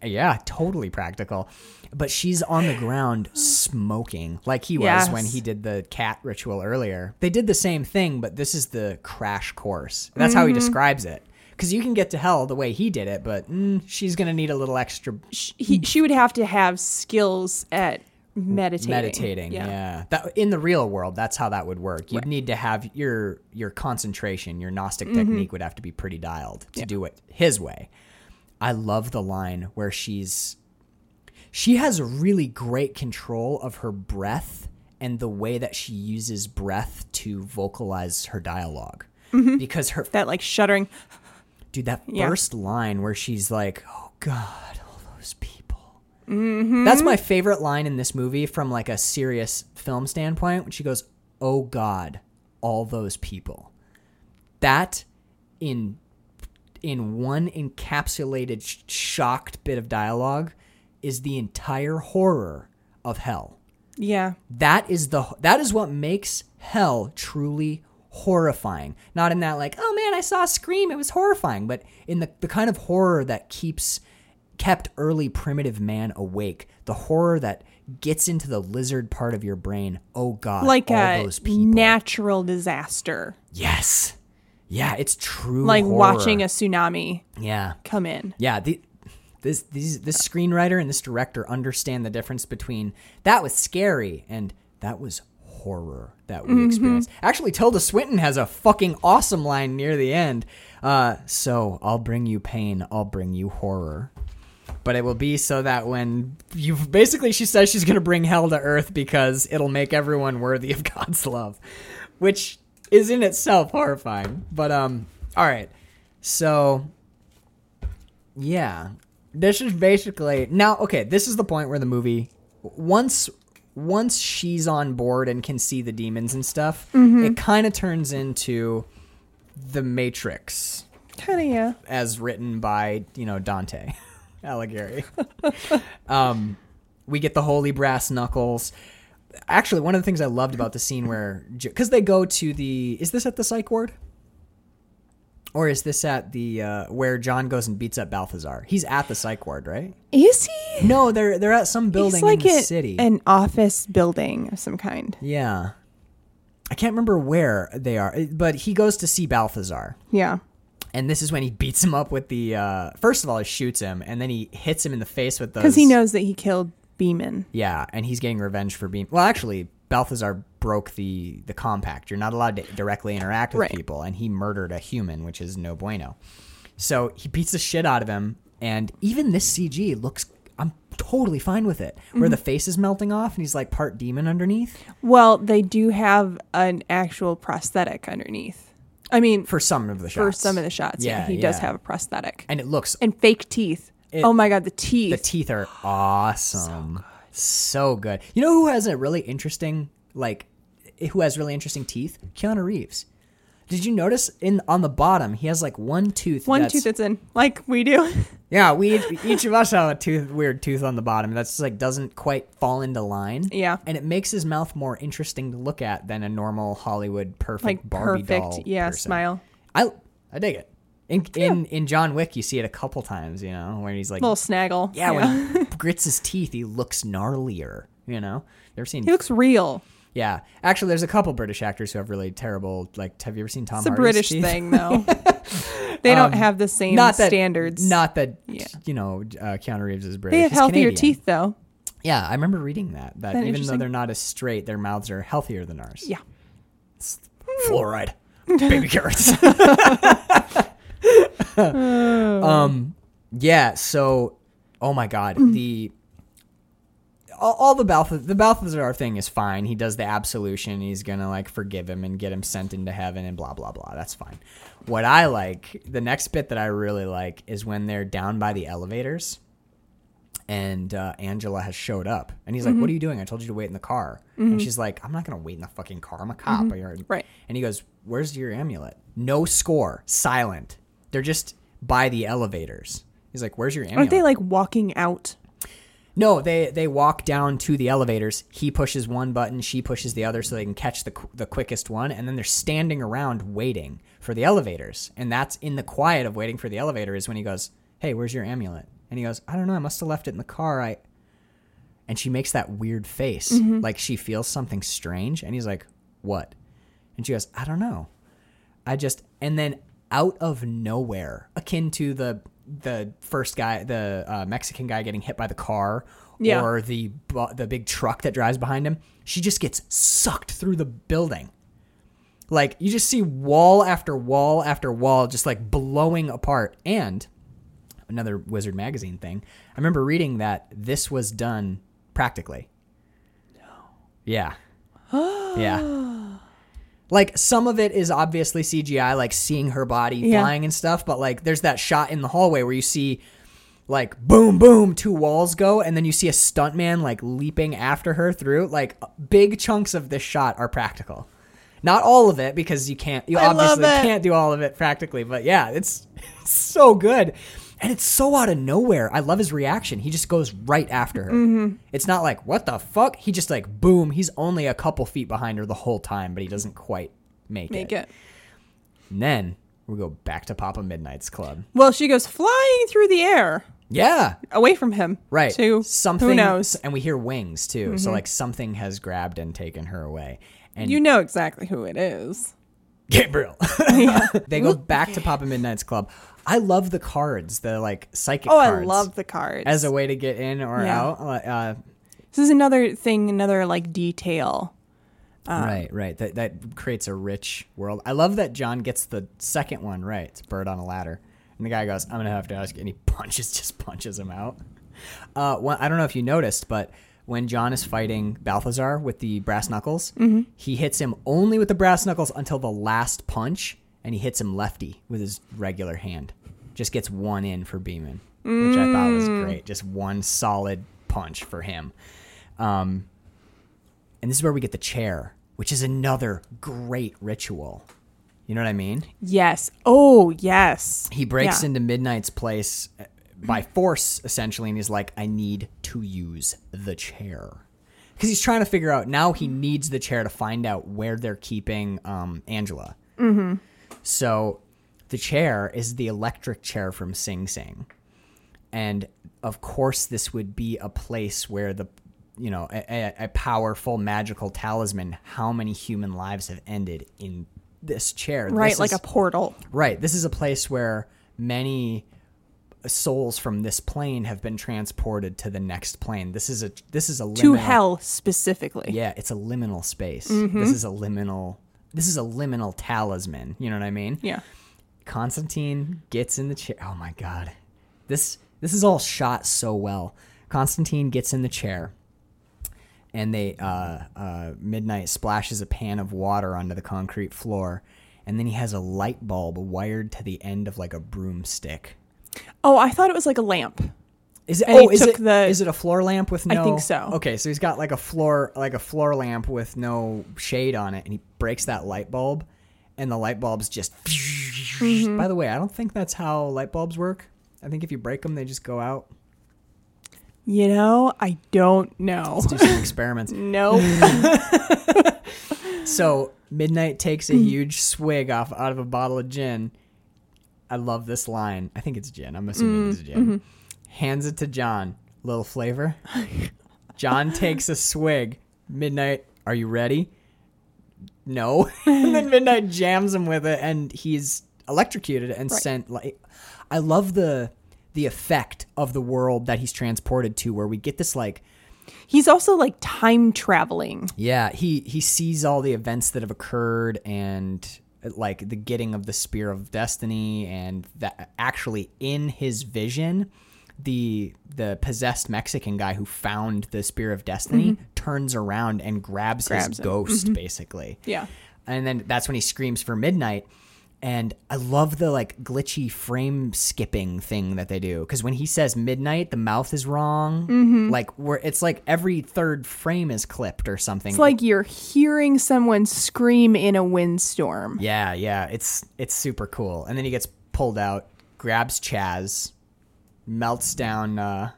yeah, totally practical. But she's on the ground smoking like he was Yes. when he did the cat ritual earlier. They did the same thing, but this is the crash course. That's how he Mm-hmm. describes it. Because you can get to hell the way he did it, but mm, she's gonna need a little extra He, she would have to have skills at meditating. meditating yeah, that in the real world that's how that would work you'd need to have your your concentration your gnostic Mm-hmm. technique would have to be pretty dialed to do it his way i love the line where she's she has really great control of her breath and the way that she uses breath to vocalize her dialog Mm-hmm. because her That like shuddering. Dude that Yeah. first line where she's like oh god all those people mm-hmm. that's my favorite line in this movie from like a serious film standpoint when she goes oh god all those people that in in one encapsulated sh- shocked bit of dialogue is the entire horror of hell Yeah. that is the that is what makes hell truly horrifying not in that like oh man i saw a scream it was horrifying but in the, the kind of horror that keeps kept early primitive man awake the horror that gets into the lizard part of your brain oh god Like all a those people natural disaster. yes yeah it's true Like horror. watching a tsunami yeah come in. yeah, the, this these this screenwriter and this director understand the difference between that was scary and that was horror that we experience. Actually, Tilda Swinton has a fucking awesome line near the end. Uh, so I'll bring you pain, I'll bring you horror. But it will be so that when you basically, she says she's going to bring hell to earth because it'll make everyone worthy of God's love, which is in itself horrifying. But, um, all right. So, yeah. This is basically now okay, this is the point where the movie once once she's on board and can see the demons and stuff, it kind of turns into the Matrix Kind of, yeah. as written by, you know, Dante Alighieri. um we get the holy brass knuckles. Actually, one of the things I loved about the scene where cuz they go to the is this at the psych ward? Or is this at the uh, where John goes and beats up Balthazar? He's at the psych ward, right? Is he? No, they're they're at some building He's like in the a- city. an office building of some kind. yeah, I can't remember where they are, but he goes to see Balthazar, Yeah. and this is when he beats him up with the. Uh, first of all, he shoots him, and then he hits him in the face with those. Because he knows that he killed Beeman. Yeah, and he's getting revenge for being. Well, actually, Balthazar broke the the compact. You're not allowed to directly interact with Right. people, and he murdered a human, which is no bueno. So he beats the shit out of him, and even this CG looks. I'm totally fine with it. Mm-hmm. Where the face is melting off, and he's like part demon underneath. Well, they do have an actual prosthetic underneath. I mean, for, some of the shots, For some of the shots, yeah, Yeah, he does have a prosthetic and it looks. and fake teeth. It- oh my god, the teeth! the teeth are awesome, so good. You know who has a really interesting like, who has really interesting teeth? Keanu Reeves. Did you notice in on the bottom he has like one tooth? One that's- tooth that's in, like we do. Yeah, we each, of us have a tooth, weird tooth on the bottom that's like doesn't quite fall into line. Yeah. and it makes his mouth more interesting to look at than a normal Hollywood perfect like Barbie perfect, doll. yeah, person. smile. I I dig it. In, in in John Wick, you see it a couple times. You know, where he's like, Little snaggle. yeah, when he grits his teeth, he looks gnarlier. You know, ever seen? he looks real. Yeah, actually, there's a couple British actors who have really terrible. Like, have you ever seen Tom? It's a Hardy's British teeth? thing, though. they don't have the same Um, Not that standards. Not that Yeah. you know, uh, Keanu Reeves is British. they have He's healthier Canadian. teeth, though. Yeah, I remember reading that. That that even though they're not as straight, their mouths are healthier than ours. Yeah. Fluoride, baby carrots. um, yeah. So, oh my god, the all, all the Balthazar, the Balthazar thing is fine. He does the absolution. He's gonna like forgive him and get him sent into heaven and blah blah blah. That's fine. What I like, the next bit that I really like, is when they're down by the elevators and uh, Angela has showed up, and he's like, mm-hmm. "What are you doing? I told you to wait in the car." And mm-hmm. she's like, "I'm not gonna wait in the fucking car. I'm a cop." Mm-hmm. You're- Right. And he goes, "Where's your amulet?" No score, silent. They're just by the elevators. He's like, "Where's your amulet?" Aren't they like walking out? No, they they walk down to the elevators. He pushes one button, she pushes the other, so they can catch the the quickest one. And then they're standing around waiting for the elevators. And that's in the quiet of waiting for the elevator is when he goes, "Hey, where's your amulet?" And he goes, "I don't know. I must have left it in the car." I. And she makes that weird face, mm-hmm. like she feels something strange. And he's like, "What?" And she goes, "I don't know." I just and then out of nowhere, akin to the the first guy, the uh, Mexican guy getting hit by the car, Yeah. or the the big truck that drives behind him, she just gets sucked through the building. Like you just see wall after wall after wall just like blowing apart. And another Wizard magazine thing, I remember reading that this was done practically. No. Yeah. yeah. Like some of it is obviously CGI, like seeing her body Yeah. flying and stuff, but like there's that shot in the hallway where you see like boom boom two walls go and then you see a stuntman like leaping after her through. Like big chunks of this shot are practical. Not all of it because you can't you I obviously can't do all of it practically but yeah it's, it's so good and it's so out of nowhere i love his reaction he just goes right after her Mm-hmm. it's not like what the fuck he just like boom he's only a couple feet behind her the whole time but he doesn't quite make, Make it Make it. and then we go back to papa midnight's club Well, she goes flying through the air yeah away from him. Right. To something Who knows? Mm-hmm. And we hear wings too. So like something has grabbed and taken her away. And You know exactly who it is. Gabriel. they go back to Papa Midnight's club. I love the cards, the like psychic Oh, I love the cards. as a way to get in or Yeah. out. Uh, this is another thing, another like detail right, right. That that creates a rich world. I love that John gets the second one right. It's bird on a ladder, and the guy goes, "I'm gonna have to ask," you," and he punches, just punches him out. Uh, one, I don't know if you noticed, but when John is fighting Balthazar with the brass knuckles, he hits him only with the brass knuckles until the last punch, and he hits him lefty with his regular hand. Just gets one in for Beeman, which I thought was great. Just one solid punch for him. Um, and this is where we get the chair, which is another great ritual. You know what I mean? Yes. Oh, yes. He breaks Yeah. into Midnight's place uh, by force, essentially, and he's like, I need to use the chair. Because he's trying to figure out now he needs the chair to find out where they're keeping um, Angela. Mm-hmm. So the chair is the electric chair from Sing Sing. And of course, this would be a place where the, you know, a, a, powerful magical talisman. How many human lives have ended in this chair? Right, This like is- a portal. Right. This is a place where many souls from this plane have been transported to the next plane. This is a this is a To hell specifically. Yeah, it's a liminal space. Mm-hmm. This is a liminal this is a liminal talisman. You know what I mean? Yeah. Constantine gets in the chair. Oh my god. This this is all shot so well. Constantine gets in the chair and they uh, uh, midnight splashes a pan of water onto the concrete floor and then he has a light bulb wired to the end of like a broomstick. Oh, I thought it was like a lamp. Is it? And oh, is it? the- is it a floor lamp with no? I think so. Okay, so he's got like a floor, like a floor lamp with no shade on it, and he breaks that light bulb, and the light bulbs just. Mm-hmm. By the way, I don't think that's how light bulbs work. I think if you break them, they just go out. You know, I don't know. Let's do some experiments. no. So Midnight takes a mm. huge swig off out of a bottle of gin. I love this line. I think it's gin. I'm assuming mm-hmm. it's gin. Mm-hmm. Hands it to John. Little flavor. John takes a swig. Midnight, are you ready? No. and then Midnight jams him with it, and he's electrocuted and Right. sent. Like, I love the the effect of the world that he's transported to, where we get this like He's also like time traveling. yeah, he he sees all the events that have occurred and like the getting of the spear of destiny and that actually in his vision the the possessed Mexican guy who found the spear of destiny turns around and grabs, Mm-hmm. Grabs his him. ghost basically. Yeah. And then that's when he screams for midnight. And I love the like glitchy frame skipping thing that they do because when he says midnight, the mouth is wrong. Mm-hmm. Like where it's like every third frame is clipped or something. It's like you're hearing someone scream in a windstorm. yeah, yeah, it's it's super cool. And then he gets pulled out, grabs Chas, melts down. Uh,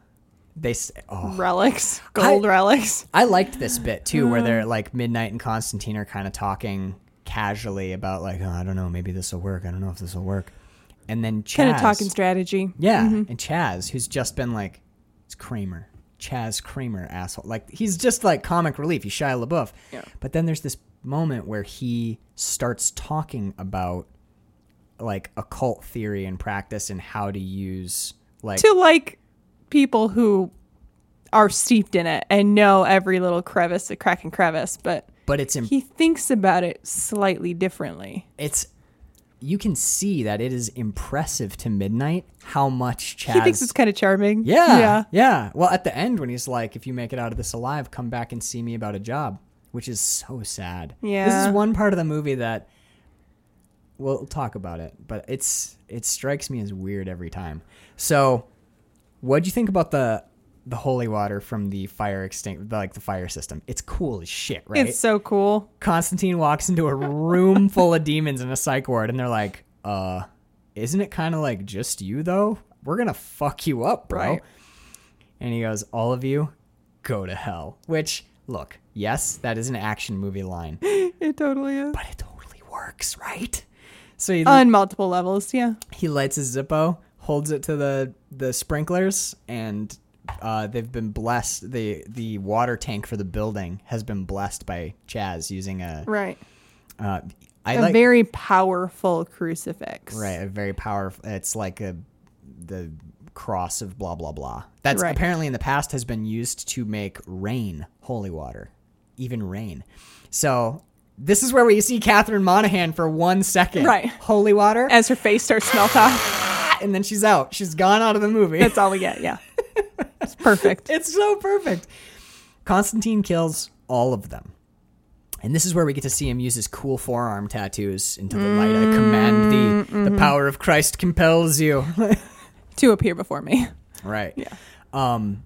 they oh, Relics, gold I- relics. I liked this bit too, where Mm. they're like Midnight and Constantine are kind of talking casually about like, oh, I don't know, maybe this will work. I don't know if this will work. And then Chas, Kind of talking strategy. yeah, and Chas, who's just been like, it's Kramer, Chas Kramer, asshole. Like he's just like comic relief. He's Shia LaBeouf. Yeah. But then there's this moment where he starts talking about like occult theory and practice and how to use like To like people who are steeped in it and know every little crevice, a crack and crevice, but but it's in he thinks about it slightly differently. it's you can see that it is impressive to midnight how much Chas He thinks it's kind of charming. yeah, Yeah. yeah. Well, at the end when he's like, "If you make it out of this alive, come back and see me about a job," which is so sad. Yeah, this is one part of the movie that we'll talk about it, but it's it strikes me as weird every time. So, what do you think about the the holy water from the fire extinct, like the fire system? It's cool as shit, right? It's so cool. Constantine walks into a room full of demons in a psych ward, and they're like, "Uh, isn't it kind of like just you though? We're gonna fuck you up, bro." Right. And he goes, "All of you, go to hell." Which, look, yes, that is an action movie line, It totally is. but it totally works, right? So he On multiple levels, yeah. he lights his Zippo, holds it to the the sprinklers, and uh, they've been blessed. the The water tank for the building has been blessed by Chas using a. Right. Uh, I a like very powerful crucifix. right a very powerful. It's like a the cross of blah blah blah. That's Right. apparently in the past has been used to make rain holy water. even rain. So this is where we see Catherine Monahan for one second. Right. Holy water. As her face starts to melt off. and then she's out. She's gone out of the movie. That's all we get. Yeah. It's perfect. It's so perfect. Constantine kills all of them. And this is where we get to see him use his cool forearm tattoos into the light. I command thee. The power of Christ compels you. to appear before me. right. Yeah. Um,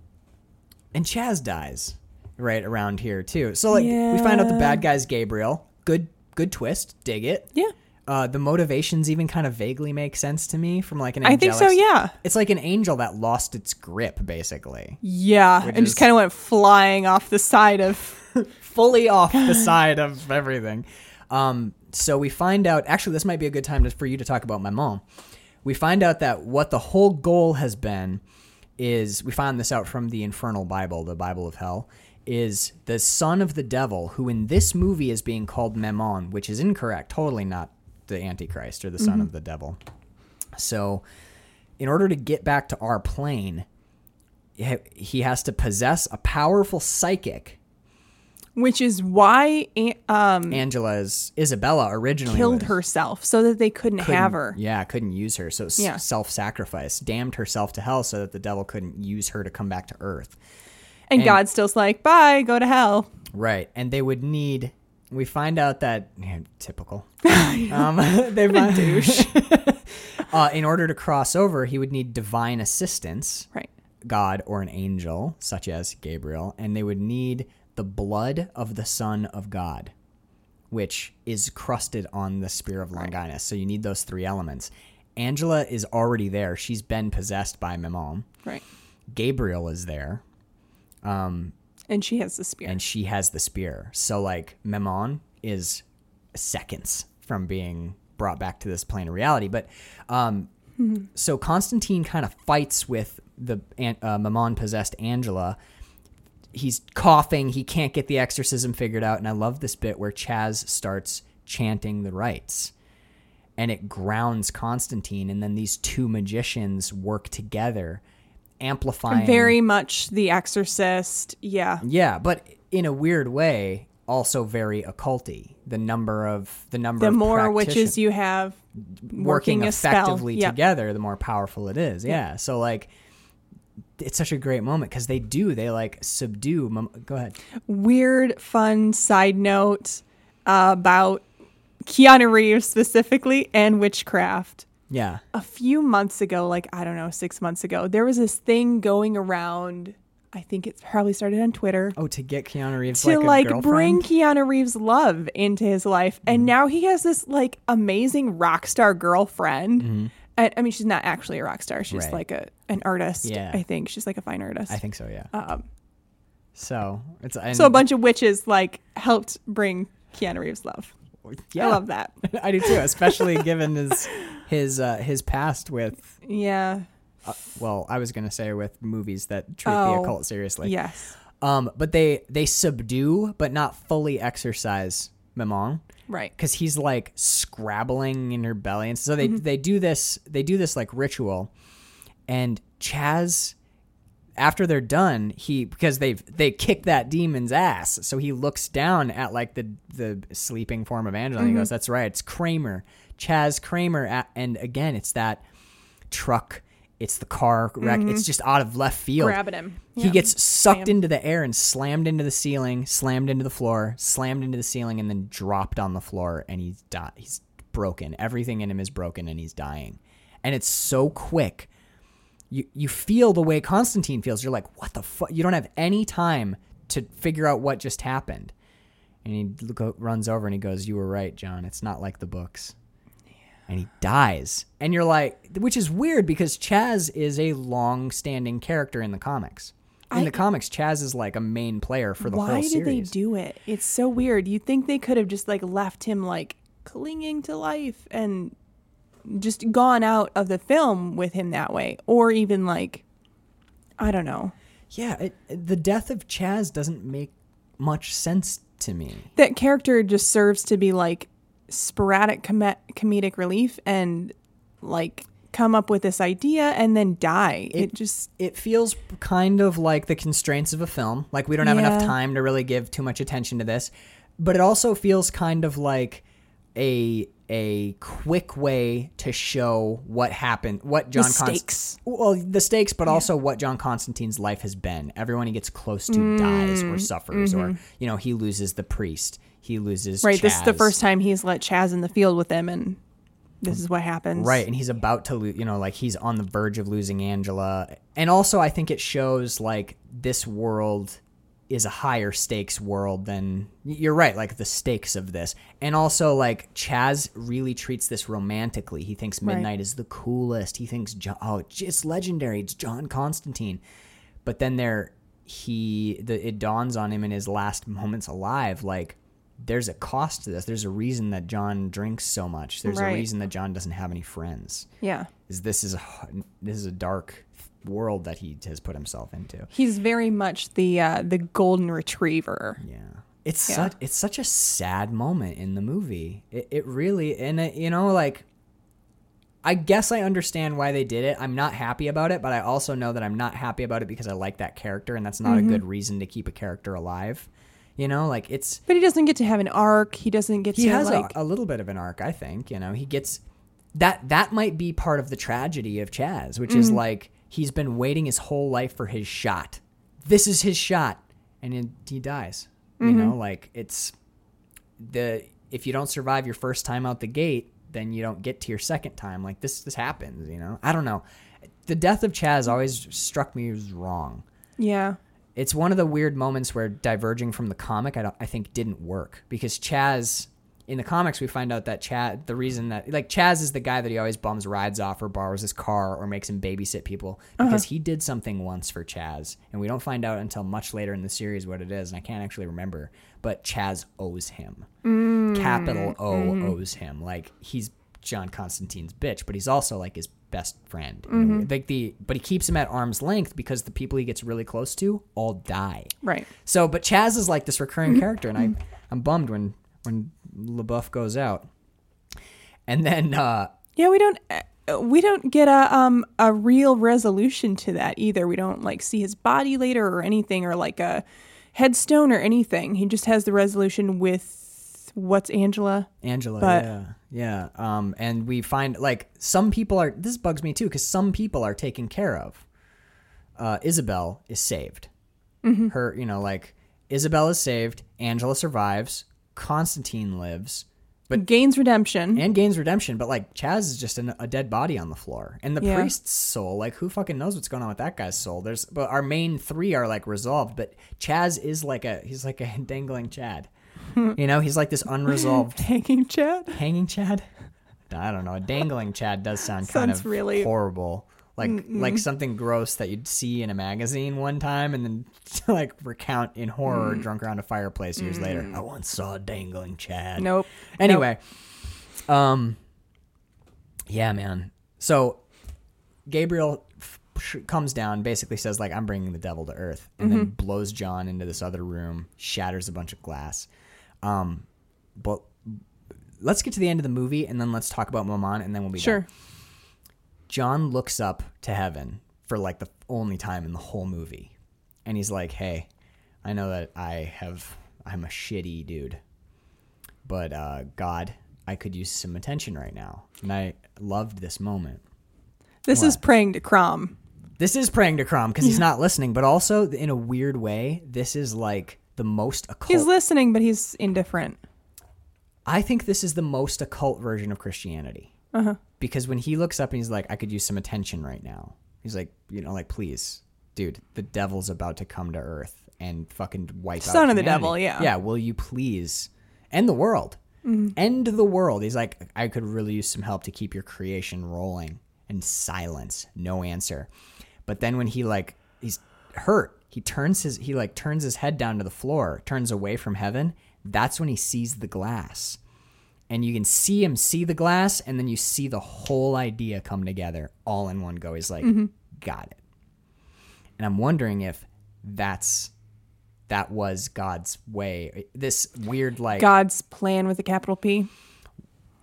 and Chas dies right around here too. So like we find out the bad guy's Gabriel. Good, good twist. Dig it. Yeah. Uh, the motivations even kind of vaguely make sense to me from like an. I think so, yeah. It's like an angel that lost its grip, basically. Yeah. And is- just kind of went flying off the side of. fully off the side of everything. Um, so we find out. Actually, this might be a good time to, for you to talk about Mammon. We find out that what the whole goal has been is we find this out from the Infernal Bible, the Bible of Hell, is the son of the devil, who in this movie is being called Mammon, which is incorrect. Totally not the Antichrist or the son of the devil. So, in order to get back to our plane, he- has to possess a powerful psychic Which is why um, Angela's Isabella originally killed was- herself so that they couldn't, couldn't- have her. Yeah, couldn't use her. So Yeah. self-sacrifice, damned herself to hell so that the devil couldn't use her to come back to Earth. And, And- God's still's like, bye, go to hell. Right, and they would need. We find out that yeah, typical. um, they find, douche. uh, in order to cross over, he would need divine assistance. Right. God or an angel, such as Gabriel, and they would need the blood of the Son of God, which is crusted on the spear of Longinus. So you need those three elements. Angela is already there. She's been possessed by Mammon. Right. Gabriel is there, And she has the spear. and she has the spear. So like Mammon is seconds from being brought back to this plane of reality. But um, so Constantine kind of fights with the uh, Mammon possessed Angela. He's coughing. He can't get the exorcism figured out. And I love this bit where Chas starts chanting the rites and it grounds Constantine. And then these two magicians work together, amplifying. Very much the exorcist. Yeah. Yeah, but in a weird way, also very occulty. The number of the number The of more witches you have working, working, effectively Yep. together, the more powerful it is. Yeah. So like, it's such a great moment because they do they like subdue. Mem- Go ahead. Weird, fun side note uh, about Keanu Reeves specifically and witchcraft. Yeah. a few months ago, like I don't know, six months ago, there was this thing going around. I think it probably started on Twitter Oh, to get Keanu Reeves to like, like, bring? Keanu Reeves love into his life, and Mm-hmm. now he has this like amazing rock star girlfriend. And, I mean, she's not actually a rock star; she's Mm-hmm. Right. like a an artist. Yeah. I think she's like a fine artist. I think so. Yeah. Um, so it's and, so a bunch of witches like helped bring Keanu Reeves love. Yeah, I love that. I do too, especially given his his uh, his past with. Yeah. Uh, well, I was gonna say with movies that treat the Oh, occult seriously. yes. Um, but they they subdue but not fully exercise Mammon Right. because he's like scrabbling in her belly, and so they they do this they do this like ritual, and Chas. After they're done, he because they've they kick that demon's ass, so he looks down at like the the sleeping form of Angela, and he mm-hmm. goes, "That's right, it's Kramer, Chas Kramer." A- And again, it's that truck, it's the car wreck, mm-hmm. it's just out of left field. Grabbing him. He gets sucked Bam. into the air and slammed into the ceiling, slammed into the floor, slammed into the ceiling, and then dropped on the floor. And he's di- he's broken. Everything in him is broken, and he's dying. And it's so quick. You you feel the way Constantine feels. You're like, what the fuck? You don't have any time to figure out what just happened. And he look, runs over and he goes, "You were right, John. It's not like the books." and he dies. And you're like, which is weird because Chas is a long-standing character in the comics. In I- the comics, Chas is like a main player for the Why did they do it? It's so weird. You'd think they could have just like left him like clinging to life and just gone out of the film with him that way, or even like, I don't know. yeah, it, the death of Chas doesn't make much sense to me. That character just serves to be like sporadic com- comedic relief and like come up with this idea and then die. It, It- just it feels kind of like the constraints of a film. Like we don't have enough time to really give too much attention to this. But it also feels kind of like a a quick way to show what happened, what John Const- stakes. well, the stakes, but also what John Constantine's life has been. Everyone he gets close to dies Mm, or suffers, or you know he loses the priest, he loses mm-hmm. right. This is the first time he's let Chas in the field with him, and this is what happens. Right, and he's about to, lo- you know, like he's on the verge of losing Angela. And also, I think it shows like this world is a higher stakes world than you're right, like the stakes of this. And also, like Chas really treats this romantically. He thinks Right. Midnight is the coolest. He thinks, oh, it's legendary. It's John Constantine. But then there, he, the, it dawns on him in his last moments alive, like. There's a cost to this. There's a reason that John drinks so much. There's a reason that John doesn't have any friends. Yeah. Is this is a this is a dark world that he has put himself into. He's very much the uh, the golden retriever. Yeah. It's Yeah. such it's such a sad moment in the movie. It, it really and it, you know like I guess I understand why they did it. I'm not happy about it, but I also know that I'm not happy about it because I like that character and that's not Mm-hmm. a good reason to keep a character alive. You know, like it's But he doesn't get to have an arc. He doesn't get he to has like a, a little bit of an arc i think you know he gets that that might be part of the tragedy of chas which Mm-hmm. is like he's been waiting his whole life for his shot this is his shot and it, he dies you Mm-hmm. know like it's the if you don't survive your first time out the gate then you don't get to your second time like this this happens you know i don't know the death of chas always struck me as wrong yeah. It's one of the weird moments where diverging from the comic I, don't, I think didn't work. Because Chas in the comics we find out that Chas the reason that like Chas is the guy that he always bums rides off or borrows his car or makes him babysit people. Uh-huh. Because he did something once for Chas. And we don't find out until much later in the series what it is and I can't actually remember. But Chas owes him. Mm. Capital O mm-hmm. owes him. Like he's John Constantine's bitch but he's also like his best friend way. like the but he keeps him at arm's length because the people he gets really close to all die Right. so, but Chas is like this recurring character, and I I'm bummed when when LaBeouf goes out. And then uh, Yeah, we don't we don't get a um a real resolution to that either. We don't like see his body later or anything or like a headstone or anything. He just has the resolution with what's Angela? Angela, But- yeah, yeah. Um, and we find like some people are. This bugs me too because some people are taken care of. Uh, Isabel is saved. Her, you know, like Isabel is saved. Angela survives. Constantine lives. But gains redemption. and gains redemption, but like Chas is just an, a dead body on the floor, and the Yeah. priest's soul, like who fucking knows what's going on with that guy's soul? There's, but our main three are like resolved, but Chas is like a he's like a dangling Chad, you know, he's like this unresolved Hanging Chad. hanging Chad. I don't know, a dangling Chad does sound kind Sounds of really- horrible, like like something gross that you'd see in a magazine one time, and then like recount in horror mm. drunk around a fireplace years later. Mm. I once saw a dangling Chad. Nope. Anyway, um, yeah, man. So Gabriel comes down, basically says like, "I'm bringing the devil to Earth," and then mm-hmm. blows John into this other room, shatters a bunch of glass. Um, but let's get to the end of the movie, and then let's talk about Mammon, and then we'll be Sure. done. John looks up to heaven for like the only time in the whole movie. And he's like, "Hey, I know that I have I'm a shitty dude. But uh God, I could use some attention right now." And I loved this moment. This is praying to Crom. This is praying to Crom because he's not listening, but also in a weird way, this is like the most occult. He's listening, but he's indifferent. I think this is the most occult version of Christianity. Uh-huh. Because when he looks up and he's like, I could use some attention right now. He's like, you know, like, please, dude, the devil's about to come to earth and fucking wipe out. Son of the devil, yeah. Yeah, will you please end the world? End the world. He's like, I could really use some help to keep your creation rolling. And silence, no answer. But then when he like he's hurt, he turns his he like turns his head down to the floor, turns away from heaven. That's when he sees the glass. And you can see him see the glass and then you see the whole idea come together all in one go. He's like mm-hmm. got it. And i'm wondering if that's that was god's way this weird like God's plan with a capital P.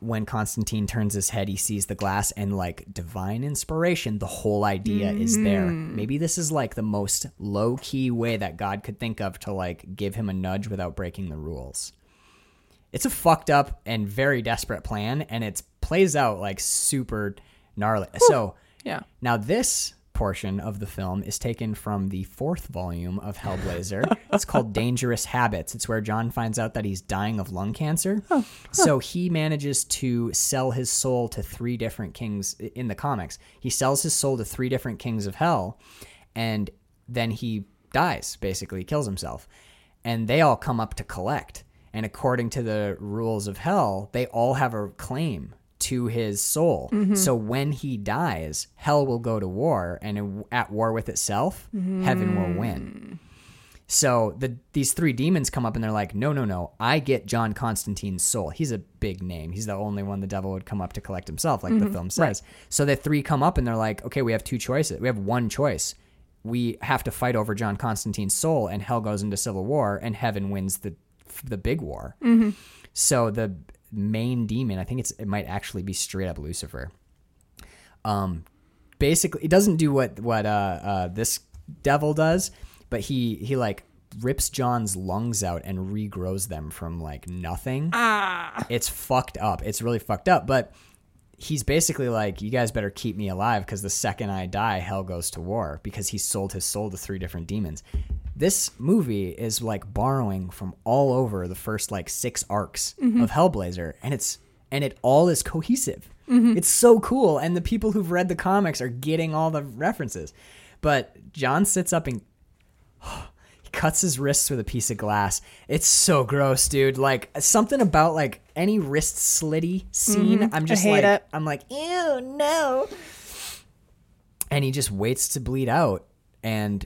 when Constantine turns his head, he sees the glass and like divine inspiration, the whole idea is there. Mm-hmm. Maybe this is like the most low key way that God could think of to like give him a nudge without breaking the rules. It's a fucked up and very desperate plan, and it plays out like super gnarly. So Yeah. now this portion of the film is taken from the fourth volume of Hellblazer. it's called Dangerous Habits. It's where John finds out that he's dying of lung cancer. So he manages to sell his soul to three different kings in the comics. He sells his soul to three different kings of hell, and then he dies, basically, kills himself. And they all come up to collect. And according to the rules of hell, they all have a claim to his soul. Mm-hmm. So when he dies, hell will go to war, and at war with itself, heaven will mm. win. So the these three demons come up and they're like, no, no, no, I get John Constantine's soul. He's a big name. He's the only one the devil would come up to collect himself, like the mm-hmm. film says. So the three come up and they're like, okay, we have two choices. We have one choice. We have to fight over John Constantine's soul, and hell goes into civil war, and heaven wins the the big war. Mm-hmm. So the main demon, I think it's it might actually be straight up Lucifer. Um, basically, it doesn't do what what uh, uh this devil does, but he he like rips John's lungs out and regrows them from like nothing. Ah. It's fucked up. It's really fucked up, but. He's basically like, you guys better keep me alive because the second I die, hell goes to war because he sold his soul to three different demons. This movie is like borrowing from all over the first like six arcs mm-hmm. of Hellblazer, and it's and it all is cohesive. Mm-hmm. It's so cool, and the people who've read the comics are getting all the references. But John sits up and cuts his wrists with a piece of glass. It's so gross, dude. Like something about like any wrist slitty scene. Mm-hmm. I'm just like it. I'm like, ew, no. And he just waits to bleed out, and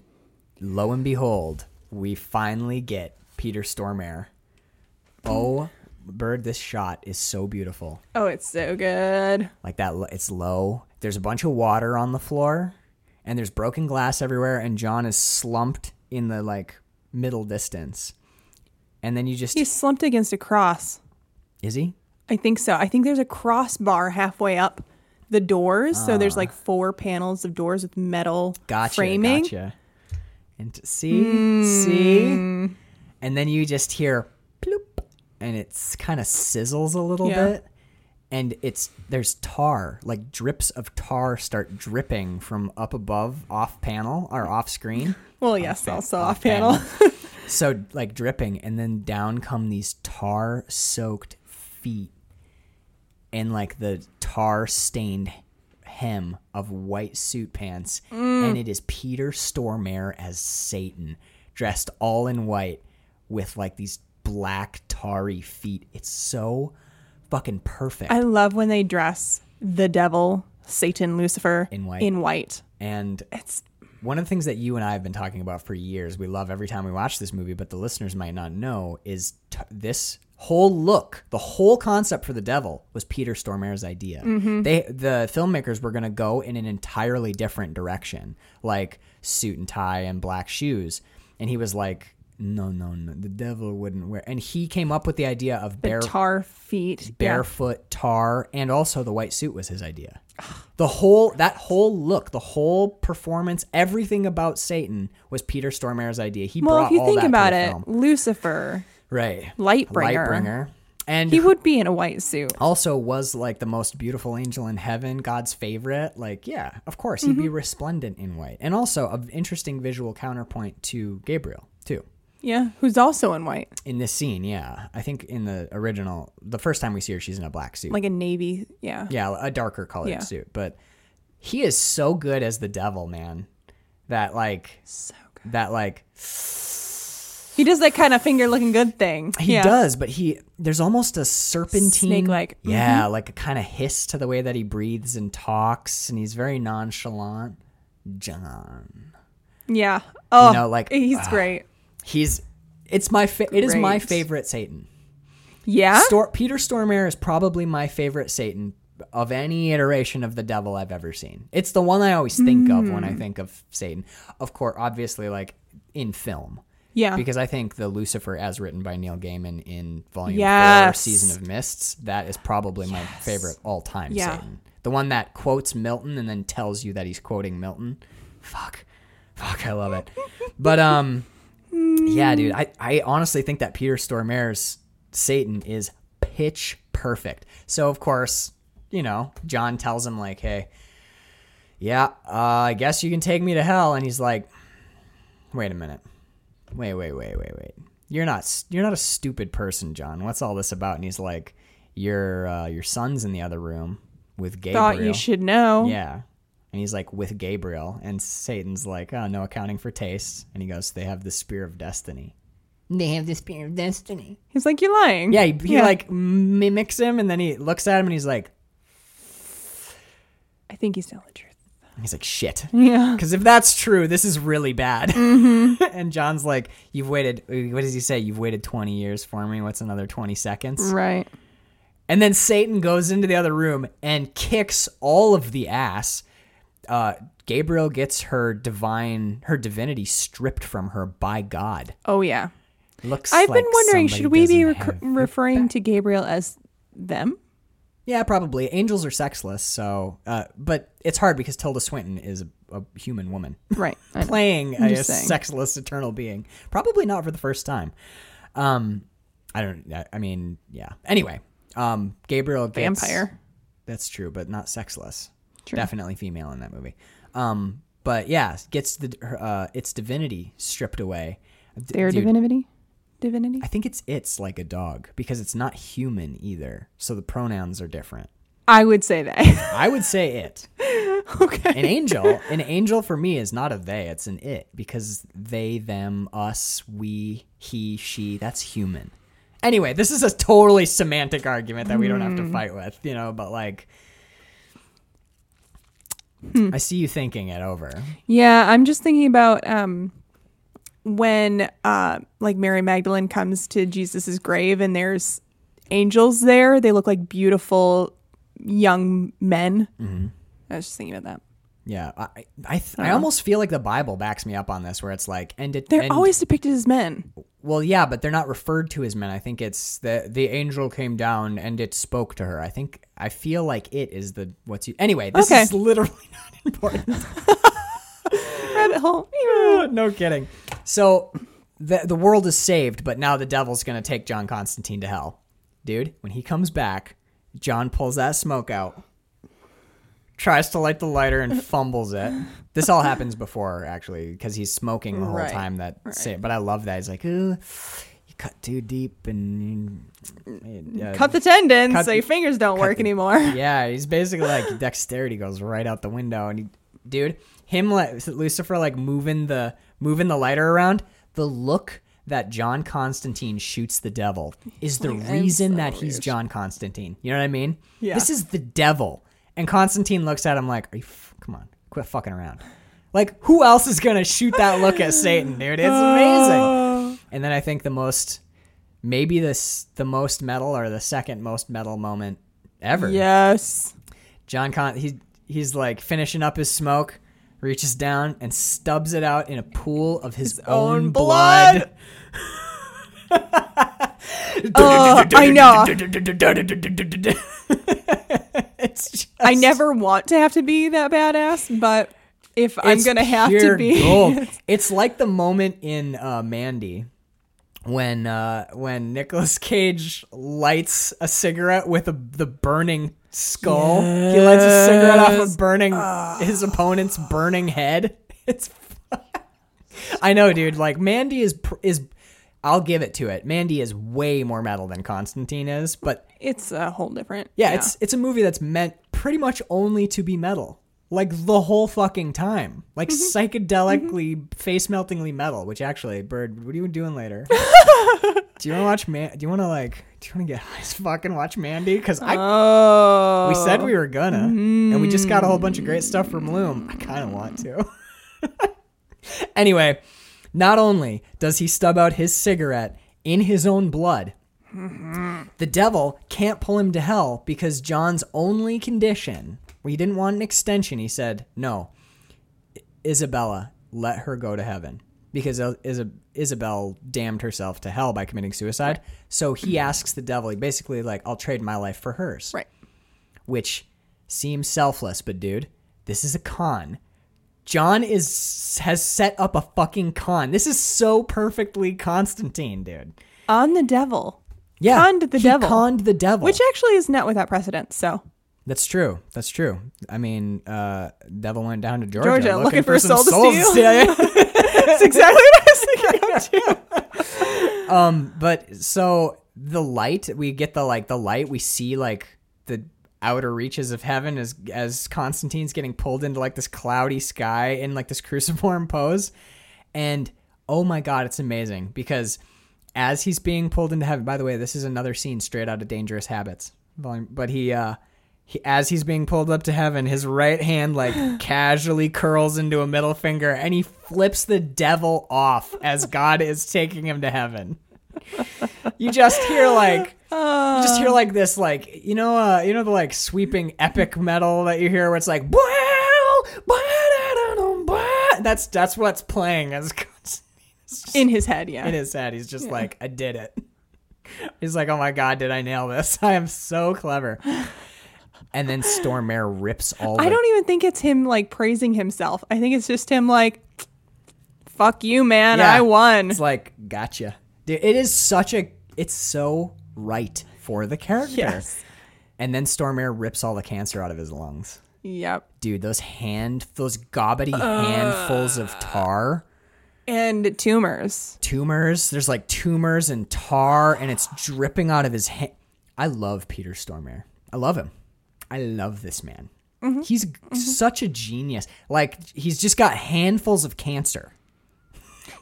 lo and behold, we finally get Peter Stormare. Oh, bird! This shot is so beautiful. Oh, it's so good. Like that, it's low. There's a bunch of water on the floor, and there's broken glass everywhere. And John is slumped in the like middle distance. And then you just He's slumped against a cross. is he? I think so. I think there's a crossbar halfway up the doors. So there's ah. like four panels of doors with metal Gotcha. framing. Gotcha. And t- see, hmm. see, and then you just hear bloop, and it's kind of sizzles a little Yeah. bit, and it's there's tar, like drips of tar start dripping from up above, off panel or off screen. Well, yes, also off off panel. so like dripping, and then down come these tar-soaked feet, and like the tar-stained hem of white suit pants, mm. and it is Peter Stormare as Satan, dressed all in white, with like these black tarry feet. It's so fucking perfect. I love when they dress the devil, Satan, Lucifer In white. In white. and It's one of the things that you and I have been talking about for years, we love every time we watch this movie, but the listeners might not know, is t- this whole look, the whole concept for the devil was Peter Stormare's idea. Mm-hmm. They, the filmmakers were going to go in an entirely different direction, like suit and tie and black shoes, and he was like, "No, no, no, the devil wouldn't wear." And he came up with the idea of the bare tar feet. Yeah. barefoot tar and also the white suit was his idea the whole that whole look the whole performance everything about satan was peter stormare's idea he Well, brought if you all think that about the it, film. Lucifer, right Lightbringer. lightbringer and he would be in a white suit. also was like the most beautiful angel in heaven god's favorite like yeah of course he'd Mm-hmm. be resplendent in white and also an interesting visual counterpoint to gabriel too Yeah, who's also in white, in this scene yeah i think in the original the first time we see her she's in a black suit like a navy. Yeah. Yeah, a darker colored Yeah. suit. But he is so good as the devil, man. That like So good. that like He does that kind of finger looking good thing. he yeah. does, but he there's almost a serpentine Snake-like. Mm-hmm. Yeah, like a kind of hiss to the way that he breathes and talks, and he's very nonchalant. John. Yeah. Oh, know, like, he's ah. great. He's it's my fa- it is my favorite Satan. Yeah. Stor- Peter Stormare is probably my favorite Satan of any iteration of the devil I've ever seen. It's the one I always think of when I Hmm. think of Satan. Of course, obviously, like in film, Yeah. Because I think the Lucifer, as written by Neil Gaiman in Volume Four, Season of Mists, that is probably my favorite all time Yeah. Satan. The one that quotes Milton and then tells you that he's quoting Milton. Fuck, fuck, I love it. But um, yeah, dude, I I honestly think that Peter Stormare's Satan is pitch perfect. So of course, you know, John tells him like, hey. Yeah, uh, I guess you can take me to hell, and he's like, "Wait a minute, wait, wait, wait, wait, wait. You're not you're not a stupid person, John. What's all this about?" And he's like, "Your uh, your son's in the other room with Gabriel." Thought you should know. Yeah. And he's like with Gabriel, and Satan's like, "Oh, no accounting for taste." And he goes, "They have the spear of destiny." They have the spear of destiny. He's like, you're lying. Yeah, he, he like mimics him, and then he looks at him, and he's like, I think he's telling the truth. he's like, "Shit." Yeah. Because if that's true, this is really bad. Mm-hmm. and John's like, You've waited, what does he say? You've waited 20 years for me. What's another 20 seconds? Right. And then Satan goes into the other room and kicks all of the ass. Uh, Gabriel gets her divine, her divinity stripped from her by God. Oh yeah. Looks I've like been wondering, should we be rec- referring to Gabriel as them? Yeah, probably. Angels are sexless, so, uh, but it's hard because Tilda Swinton is a, a human woman. Right. Playing a sexless eternal being. Probably not for the first time. Um, I don't. I- I mean, yeah. Anyway, um, Gabriel gets, Vampire. That's true, but not sexless. True. Definitely female in that movie. Um, but yeah, gets the uh, its divinity stripped away. D- Their dude, divinity. Divinity. I think it's it's like a dog because it's not human either. So the pronouns are different. I would say that. I would say it. okay. An angel, an angel for me is not a they, it's an it because they, them, us, we, he, she, that's human. Anyway, this is a totally semantic argument that we don't have to fight with, you know, but like I see you thinking it over. Yeah, I'm just thinking about um when uh like Mary Magdalene comes to Jesus's grave and there's angels there. They look like beautiful young men. Mm-hmm. I was just thinking about that. Yeah, I I, th- I almost feel like the Bible backs me up on this, where it's like, and it, They're and, always depicted as men. Well, yeah, but they're not referred to as men. I think it's the the angel came down and it spoke to her. I think I feel like it is the what's you. Anyway, this Okay. is literally not important. Rabbit hole. no kidding. So the the world is saved, but now the devil's gonna take John Constantine to hell, dude. When he comes back, John pulls that smoke out, tries to light the lighter and fumbles it. This all happens before actually, because he's smoking the whole Right, time. That say, but I love that he's like, Ooh, you cut too deep and uh, Cut the tendons Cut so your fingers don't work the- anymore. yeah, he's basically like dexterity goes right out the window, and he, dude, him like Lucifer like moving the moving the lighter around. The look that John Constantine shoots the devil is the Like, reason so that he's. John Constantine. You know what I mean? Yeah. This is the devil, and Constantine looks at him like, Are you f- "Come on, quit fucking around." Like, who else is gonna shoot that look at Satan, dude? It's amazing. And then I think the most, maybe this the most metal or the second most metal moment ever. Yes. John Con he he's like finishing up his smoke, reaches down and stubs it out in a pool of his, own, own blood. Uh, I know. it's just, I never want to have to be that badass, but if I'm gonna have to be, gold. it's like the moment in uh, Mandy when uh, when Nicolas Cage lights a cigarette with a, the burning skull. He lights a cigarette off of burning his opponent's burning head. It's I know, dude. Like Mandy is pr- is I'll give it to it. Mandy is way more metal than Constantine is, but it's a whole different. yeah, it's it's a movie that's meant pretty much only to be metal. Like the whole fucking time. Like mm-hmm. psychedelically mm-hmm. face meltingly metal, which actually, Bird, what are you doing later? do you wanna watch Man do you wanna like do you wanna get high as fuck and watch Mandy? Cause I Oh, we said we were gonna, and we just got a whole bunch of great stuff from Loom. I kind of want to. anyway, not only does he stub out his cigarette in his own blood, the devil can't pull him to hell because John's only condition, well, he didn't want an extension. He said, No, Isabella, let her go to heaven. because Isabel damned herself to hell by committing suicide. So he asks the devil, he basically like, I'll trade my life for hers. Right. Which seems selfless, but dude, this is a con. John is has set up a fucking con. This is so perfectly Constantine, dude. On the devil. Yeah, Conned the he devil. Conned the devil. Which actually is not without precedent. So That's true. That's true. I mean, uh, devil went down to Georgia, Georgia, looking for a some soul to souls steal. steal, yeah. that's exactly what I was thinking of too. um, but so the light, we get the like the light. We see like the outer reaches of heaven as as Constantine's getting pulled into like this cloudy sky in like this cruciform pose, and oh my god, it's amazing because as he's being pulled into heaven. By the way, this is another scene straight out of Dangerous Habits. But he uh. He, as he's being pulled up to heaven, his right hand like casually curls into a middle finger, and he flips the devil off as God is taking him to heaven. You just hear like you just hear like this like you know uh you know the like sweeping epic metal that you hear where it's like that's that's what's playing as In his head, yeah. in his head. He's just like, I did it. He's like, oh my god, did I nail this? I am so clever. And then Stormare rips all. I the- don't even think it's him like praising himself. I think it's just him like, "Fuck you, man! Yeah. I won." It's like, gotcha. Dude, it is such a. It's so right for the character. Yes. And then Stormare rips all the cancer out of his lungs. Yep. Dude, those hand, those gobbety handfuls of tar, And tumors. tumors. There's like tumors and tar, and it's dripping out of his hand. I love Peter Stormare. I love him. I love this man. Mm-hmm. He's mm-hmm. such a genius. Like he's just got handfuls of cancer.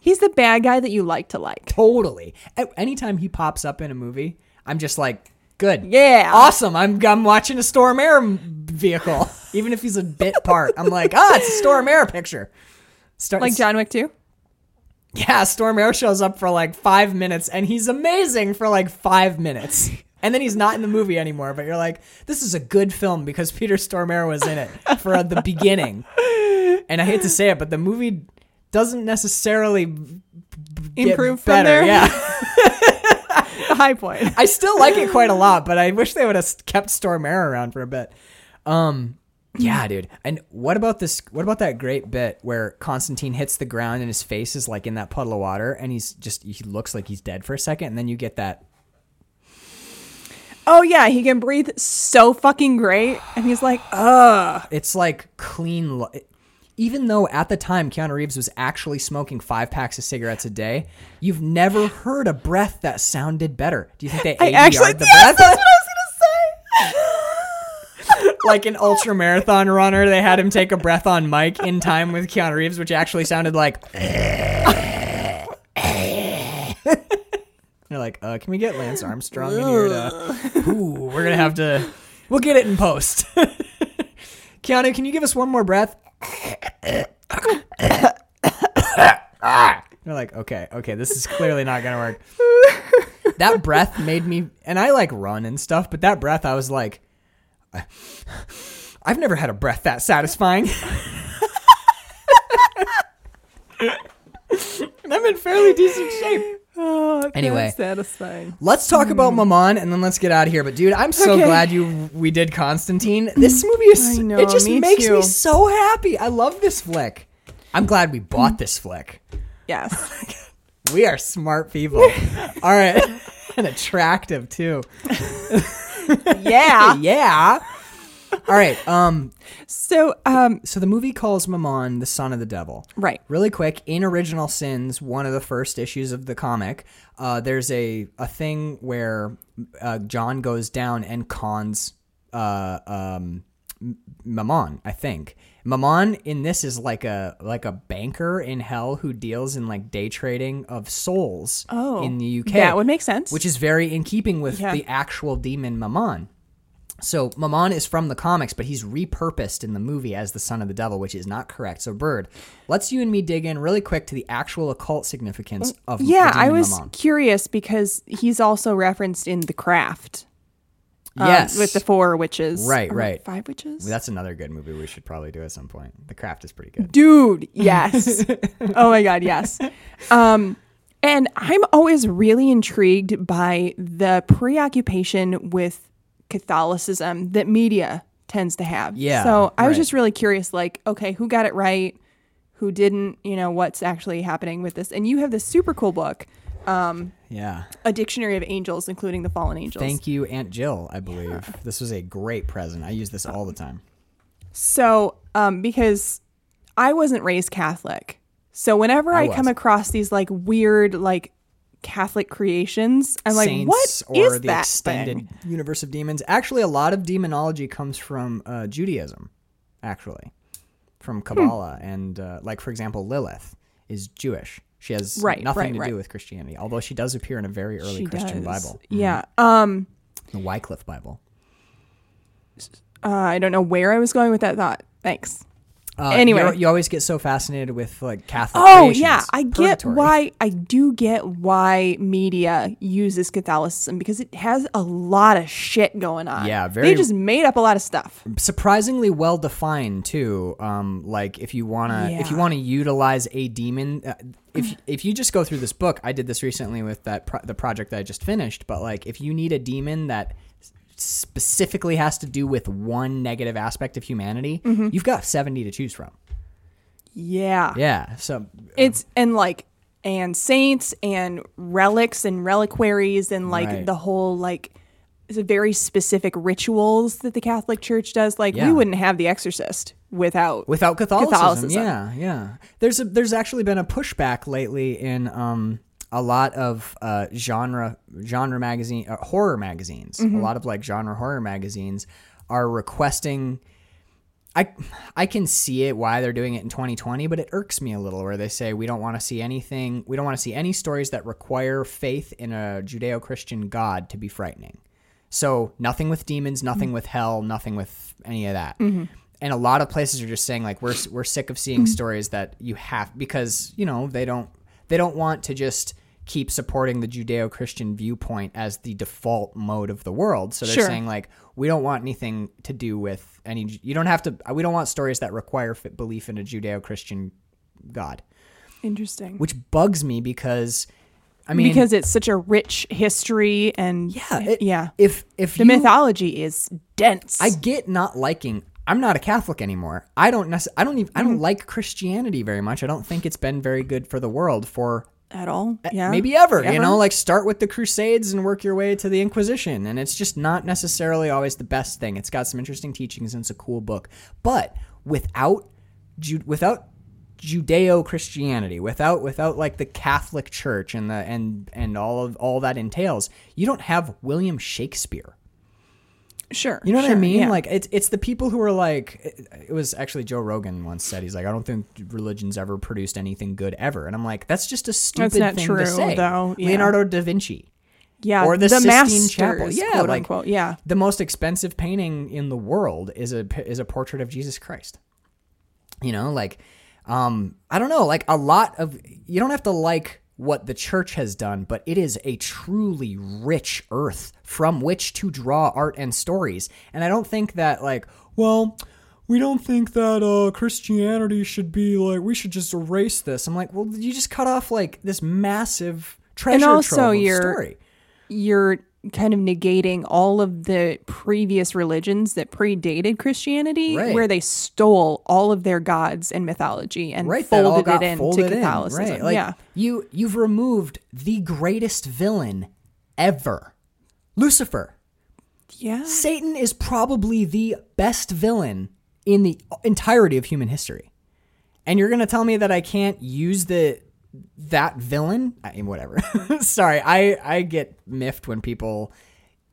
He's the bad guy that you like to like. Totally. Anytime he pops up in a movie, I'm just like, good. Yeah. Awesome. I'm, I'm watching a Stormare vehicle. Even if he's a bit part, I'm like, ah, it's a Stormare picture. Start, Like John Wick 2. Yeah, Stormare shows up for like five minutes and he's amazing for like five minutes. And then he's not in the movie anymore, but you're like, this is a good film because Peter Stormare was in it for the beginning. And I hate to say it, but the movie doesn't necessarily Improve from better. there? Yeah. The high point. I still like it quite a lot, but I wish they would have kept Stormare around for a bit. Um, yeah, dude. And what about this? What about that great bit where Constantine hits the ground and his face is like in that puddle of water, and he's just he looks like he's dead for a second, and then you get that. Oh, yeah. He can breathe so fucking great. And he's like, ugh. It's like clean. Lo- even though at the time Keanu Reeves was actually smoking five packs of cigarettes a day, you've never heard a breath that sounded better. Do you think they I ADR'd actually, the yes, breath? that's what I was going to say. like an ultra marathon runner, they had him take a breath on mic in time with Keanu Reeves, which actually sounded like. They're like, uh, can we get Lance Armstrong in here to? Ooh, we're gonna have to. We'll get it in post. Keanu, can you give us one more breath? They're like, okay, okay, this is clearly not gonna work. That breath made me, and I like run and stuff, but that breath, I was like, I've never had a breath that satisfying. and I'm in fairly decent shape. Oh, Anyway. satisfying. Let's talk about hmm. Mammon and then let's get out of here. But dude, I'm so Okay. glad you we did Constantine. This movie is know, it just me makes me so happy. I love this flick. I'm glad we bought this flick. Yes. We are smart people. All right. and attractive too. yeah. Yeah. All right. Um So, um, so the movie calls Mammon the son of the devil. right. Really quick, in Original Sins, one of the first issues of the comic, uh, there's a, a thing where uh, John goes down and cons uh, um, Mammon, I think. Mammon in this is like a like a banker in hell who deals in like day trading of souls Oh, in the UK. that would make sense. Which is very in keeping with Yeah. the actual demon Mammon. So Mammon is from the comics, but he's repurposed in the movie as the son of the devil, which is not correct. So Bird, let's you and me dig in really quick to the actual occult significance of Yeah, I was Mammon. curious because he's also referenced in The Craft. um, Yes. with the four witches. Right, Or right. Five witches. That's another good movie we should probably do at some point. The Craft is pretty good. Dude, yes. oh my god, yes. Um and I'm always really intrigued by the preoccupation with Catholicism that media tends to have. Yeah, So I was right. just really curious, like, okay, who got it right? Who didn't? You know, what's actually happening with this? And you have this super cool book, Um, Yeah. A Dictionary of Angels, including the fallen angels. Thank you, Aunt Jill, I believe. This was a great present. I use this all the time. So, um, because I wasn't raised Catholic, so whenever I I, come across these like weird like Catholic creations, I'm like, Saints what or is the that extended thing? universe of demons. Actually, a lot of demonology comes from uh, Judaism, actually, from Hmm. Kabbalah. And, uh, like, for example, Lilith is Jewish. She has Right, nothing right, to right. do with Christianity, although she does appear in a very early She Christian does. Bible, Yeah. Um, the Wycliffe Bible. uh, I don't know where I was going with that thought. Thanks. Uh, Anyway. you're- always get so fascinated with like Catholic. Oh yeah, I get Purgatory. why. I do get why media uses Catholicism because it has a lot of shit going on. Yeah, They just made up a lot of stuff. surprisingly well defined too. Um, like if you wanna if you wanna utilize a demon, uh, if if you just go through this book, I did this recently with that pro- the project that I just finished. But like if you need a demon that specifically has to do with one negative aspect of humanity, Mm-hmm. you've got seventy to choose from. Yeah. Yeah, so It's and like and saints and relics and reliquaries and like Right. the whole like it's a very specific rituals that the Catholic Church does. Like Yeah. we wouldn't have the Exorcist without without Catholicism, Catholicism. Yeah, yeah. There's a, there's actually been a pushback lately in um a lot of uh, genre genre magazine uh, horror magazines. A lot of like genre horror magazines are requesting. I I can see it why they're doing it in 2020, but it irks me a little where they say we don't want to see anything. We don't want to see any stories that require faith in a Judeo-Christian God to be frightening. So nothing with demons, nothing with hell, nothing with any of that. And a lot of places are just saying like we're we're sick of seeing stories that you have because you know they don't they don't want to just keep supporting the Judeo-Christian viewpoint as the default mode of the world. So they're Sure. saying like we don't want anything to do with any you don't have to we don't want stories that require belief in a Judeo-Christian god, interesting. which bugs me because I mean because it's such a rich history and yeah, it- yeah. If if The you, mythology is dense. I get not liking. I'm not a Catholic anymore. I don't necess- I don't even. I Mm-hmm. don't like Christianity very much. I don't think it's been very good for the world for at all. Yeah. Maybe ever, You know, like start with the Crusades and work your way to the Inquisition, and it's just not necessarily always the best thing. It's got some interesting teachings and it's a cool book, but without Ju- without Judeo Christianity, without without like the Catholic Church and the and and all of all that entails, you don't have William Shakespeare. Sure. You know what I mean? yeah. Like it's it's the people who are like it, it was actually Joe Rogan once said he's like I don't think religion's ever produced anything good ever, and I'm like that's just a stupid thing true, to say. though, yeah. Leonardo da Vinci, yeah, or the the Sistine masters, Chapel. Yeah, quote like- unquote. Yeah. the most expensive painting in the world is a is a portrait of Jesus Christ. You know, like um I don't know, like a lot of you don't have to like what the church has done, but it is a truly rich earth from which to draw art and stories. And I don't think that like, well, we don't think that uh Christianity should be like we should just erase this. I'm like, well, you just cut off like this massive treasure also trove of you're- story. You're kind of negating all of the previous religions that predated Christianity, Right. where they stole all of their gods and mythology and right folded it into folded in, Catholicism. right like yeah. you you've removed the greatest villain ever lucifer Yeah. satan is probably the best villain in the entirety of human history and you're gonna tell me that i can't use the that villain I mean, whatever sorry i i get miffed when people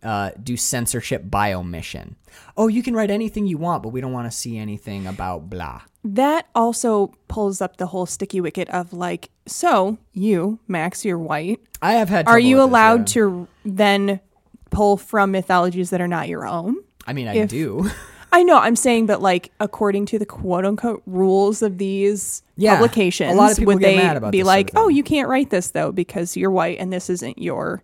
uh, do censorship by omission oh you can write anything you want but we don't want to see anything about blah That also pulls up the whole sticky wicket of like, so you, Max, you're white. i have had Are you with this, allowed yeah. to then pull from mythologies that are not your own? I mean, I if- do. I know, I'm saying, but like according to the quote unquote rules of these Yeah, publications, a lot of people would get they mad about be this sort like, of thing. "Oh, you can't write this though because you're white and this isn't your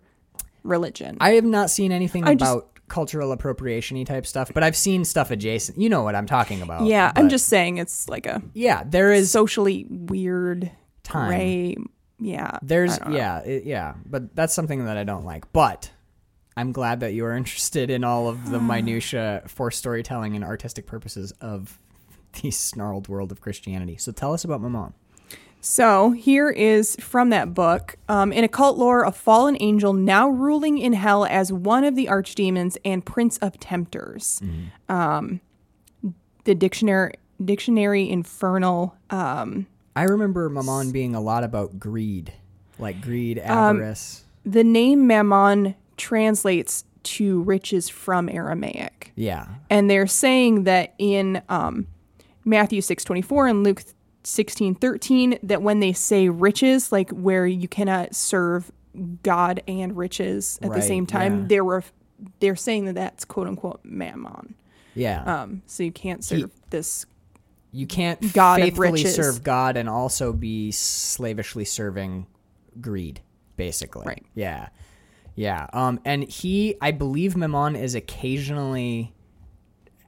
religion"? I have not seen anything I just- about cultural appropriation-y type stuff, but I've seen stuff adjacent. You know what I'm talking about. yeah, I'm but- just saying it's like a Yeah, there is socially weird Time. gray. Yeah. There's I don't know. yeah, it, yeah, but that's something that I don't like. But I'm glad that you are interested in all of the minutia for storytelling and artistic purposes of the snarled world of Christianity. So tell us about Mammon. So here is from that book. Um, in occult lore, a fallen angel now ruling in hell as one of the archdemons and prince of tempters. Um, the dictionary dictionary infernal. Um, I remember Mammon being a lot about greed, like greed, Um, avarice. the name Mammon translates to riches from Aramaic. yeah, and they're saying that in um, Matthew six twenty four and Luke sixteen thirteen that when they say riches, like where you cannot serve God and riches at Right, the same time, yeah. they were they're saying that that's quote unquote mammon. yeah. Um, so you can't serve this. you can't God faithfully serve God and also be slavishly serving greed, basically. Right. Yeah. Yeah. Um, and he, I believe Mammon is occasionally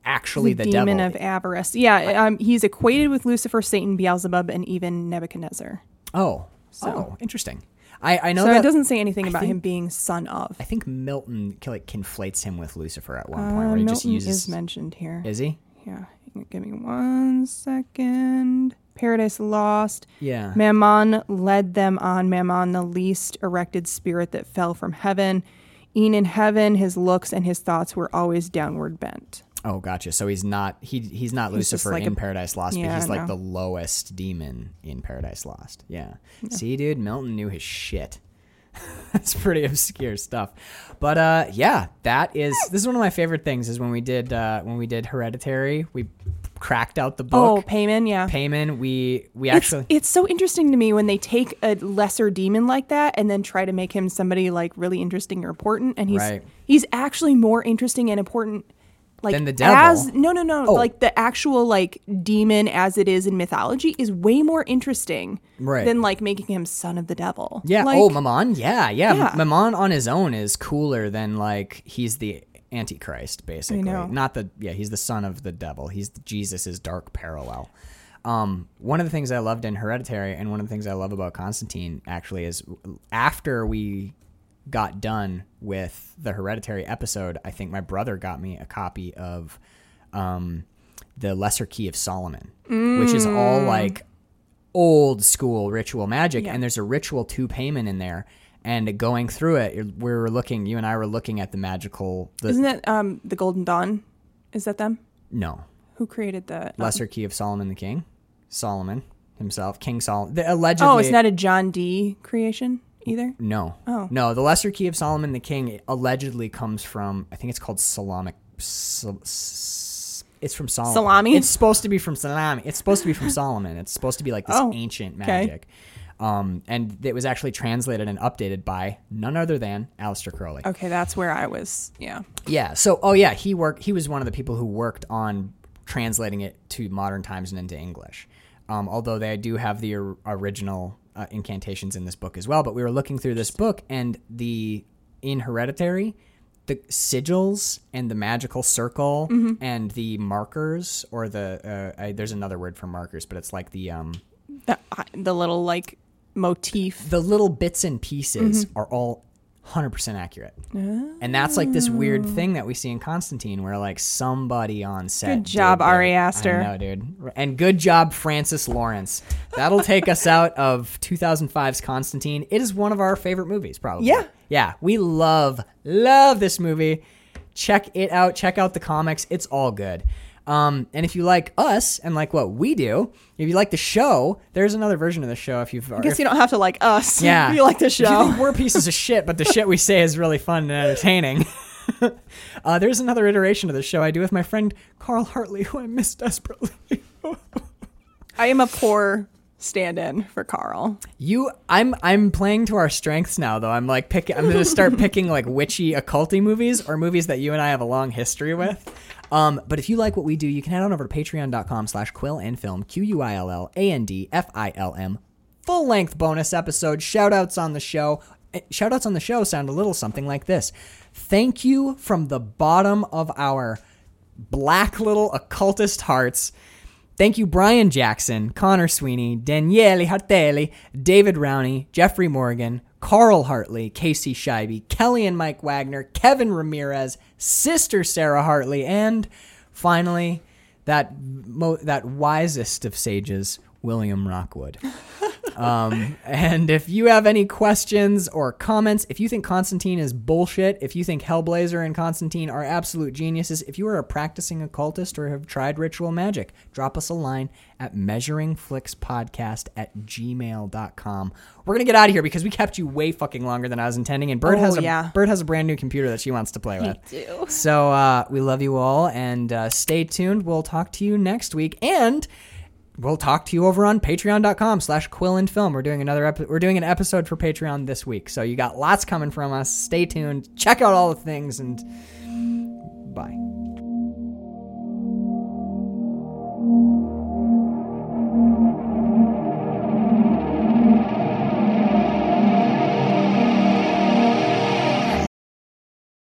actually the, demon devil. of avarice. Yeah, um, he's equated with Lucifer, Satan, Beelzebub, and even Nebuchadnezzar. oh. So- oh, interesting. I, I know So that it doesn't say anything I about think- him being son of. I think Milton like conflates him with Lucifer at one Uh, point where he just Milton uses is mentioned here. Is he? Yeah, give me one second. Paradise Lost. Yeah. Mammon led them on. Mammon, the least erected spirit that fell from heaven. E'en in heaven, his looks and his thoughts were always downward bent. Oh, gotcha. So he's not he he's not He's Lucifer like in a- Paradise Lost, but he's like the lowest demon in Paradise Lost. Yeah. See, dude, Milton knew his shit. That's pretty obscure stuff. But uh yeah, that is this is one of my favorite things is when we did uh when we did Hereditary, we cracked out the book. Oh. Paimon, yeah. Paimon, we we It's, actually it's so interesting to me when they take a lesser demon like that and then try to make him somebody like really interesting or important, and he's Right. he's actually more interesting and important. Like Than the devil. as no no no Oh. like the actual like demon as it is in mythology is way more interesting Right. than like making him son of the devil. Yeah. Like, oh, Mammon. Yeah, yeah. Yeah. Mammon on his own is cooler than like he's the Antichrist, basically. Not the yeah. He's the son of the devil. He's Jesus's dark parallel. Um, one of the things I loved in Hereditary, and one of the things I love about Constantine, actually, is after we got done with the Hereditary episode, I think my brother got me a copy of um, the Lesser Key of Solomon, which is all like old school ritual magic, Yeah. and there's a ritual to Paimon in there. And going through it, we were looking. You and I were looking at the magical. The, Isn't that um the Golden Dawn? Is that them? no Who created the um, Lesser Key of Solomon the King, Solomon himself, King Solomon. The, allegedly, Oh, it's not a John Dee creation either. No. Oh. No, the Lesser Key of Solomon the King allegedly comes from I think it's called Solomonic Sol- s- it's from Solomon. Salami? It's supposed to be from Salami. It's supposed to be from Solomon. It's supposed to be like this Oh, ancient okay. magic. Um, and it was actually translated and updated by none other than Aleister Crowley. Okay, that's where I was. Yeah. Yeah. So, oh yeah, he worked. He was one of the people who worked on translating it to modern times and into English. Um, although they do have the or- original uh, incantations in this book as well. But we were looking through this book, and the in Hereditary, the sigils and the magical circle and the markers, or the uh, I, there's another word for markers, but it's like the um, The the little like motif. the little bits and pieces Mm-hmm. are all 100% accurate. And that's like this weird Ah. thing that we see in Constantine where like somebody on set. Good job, Ari. Aster. I know, dude. And good job, Francis Lawrence. That'll take us out of 2005's Constantine. It is one of our favorite movies, probably. Yeah. Yeah. We love, love this movie. Check it out. Check out the comics. It's all good. Um, and if you like us and like what we do, if you like the show, there's another version of the show. If you've I guess you don't have to like us. yeah. if you like the If show. we're pieces of shit, but the shit we say is really fun and entertaining. uh, there's another iteration of the show I do with my friend Carl Hartley, who I miss desperately. I am a poor stand-in for Carl. You, I'm, I'm playing to our strengths now, though. I'm like picking. I'm gonna start picking like witchy, occulty movies or movies that you and I have a long history with. Um, but if you like what we do, you can head on over to patreon.com slash quill and film, Q U I L L A N D F I L M. Full length bonus episode, shout outs on the show, eh, shoutouts on the show sound a little something like this. Thank you from the bottom of our black little occultist hearts. Thank you, Brian Jackson, Connor Sweeney, Daniele Hartelli, David Rowney, Jeffrey Morgan, Carl Hartley, Casey Scheibe, Kelly and Mike Wagner, Kevin Ramirez, Sister Sarah Hartley, and finally, that mo- that wisest of sages, William Rockwood. Um, and if you have any questions or comments, if you think Constantine is bullshit, if you think Hellblazer and Constantine are absolute geniuses, if you are a practicing occultist or have tried ritual magic, drop us a line at measuringflixpodcast at gmail.com. We're going to get out of here because we kept you way fucking longer than I was intending. And Bird, Oh, has, a, yeah. Bird has a brand new computer that she wants to play with. do. So uh, we love you all and uh, stay tuned. We'll talk to you next week. And we'll talk to you over on patreon.com slash quillandfilm. We're doing another epi- we're doing an episode for Patreon this week. So you got lots coming from us. Stay tuned. Check out all the things and bye.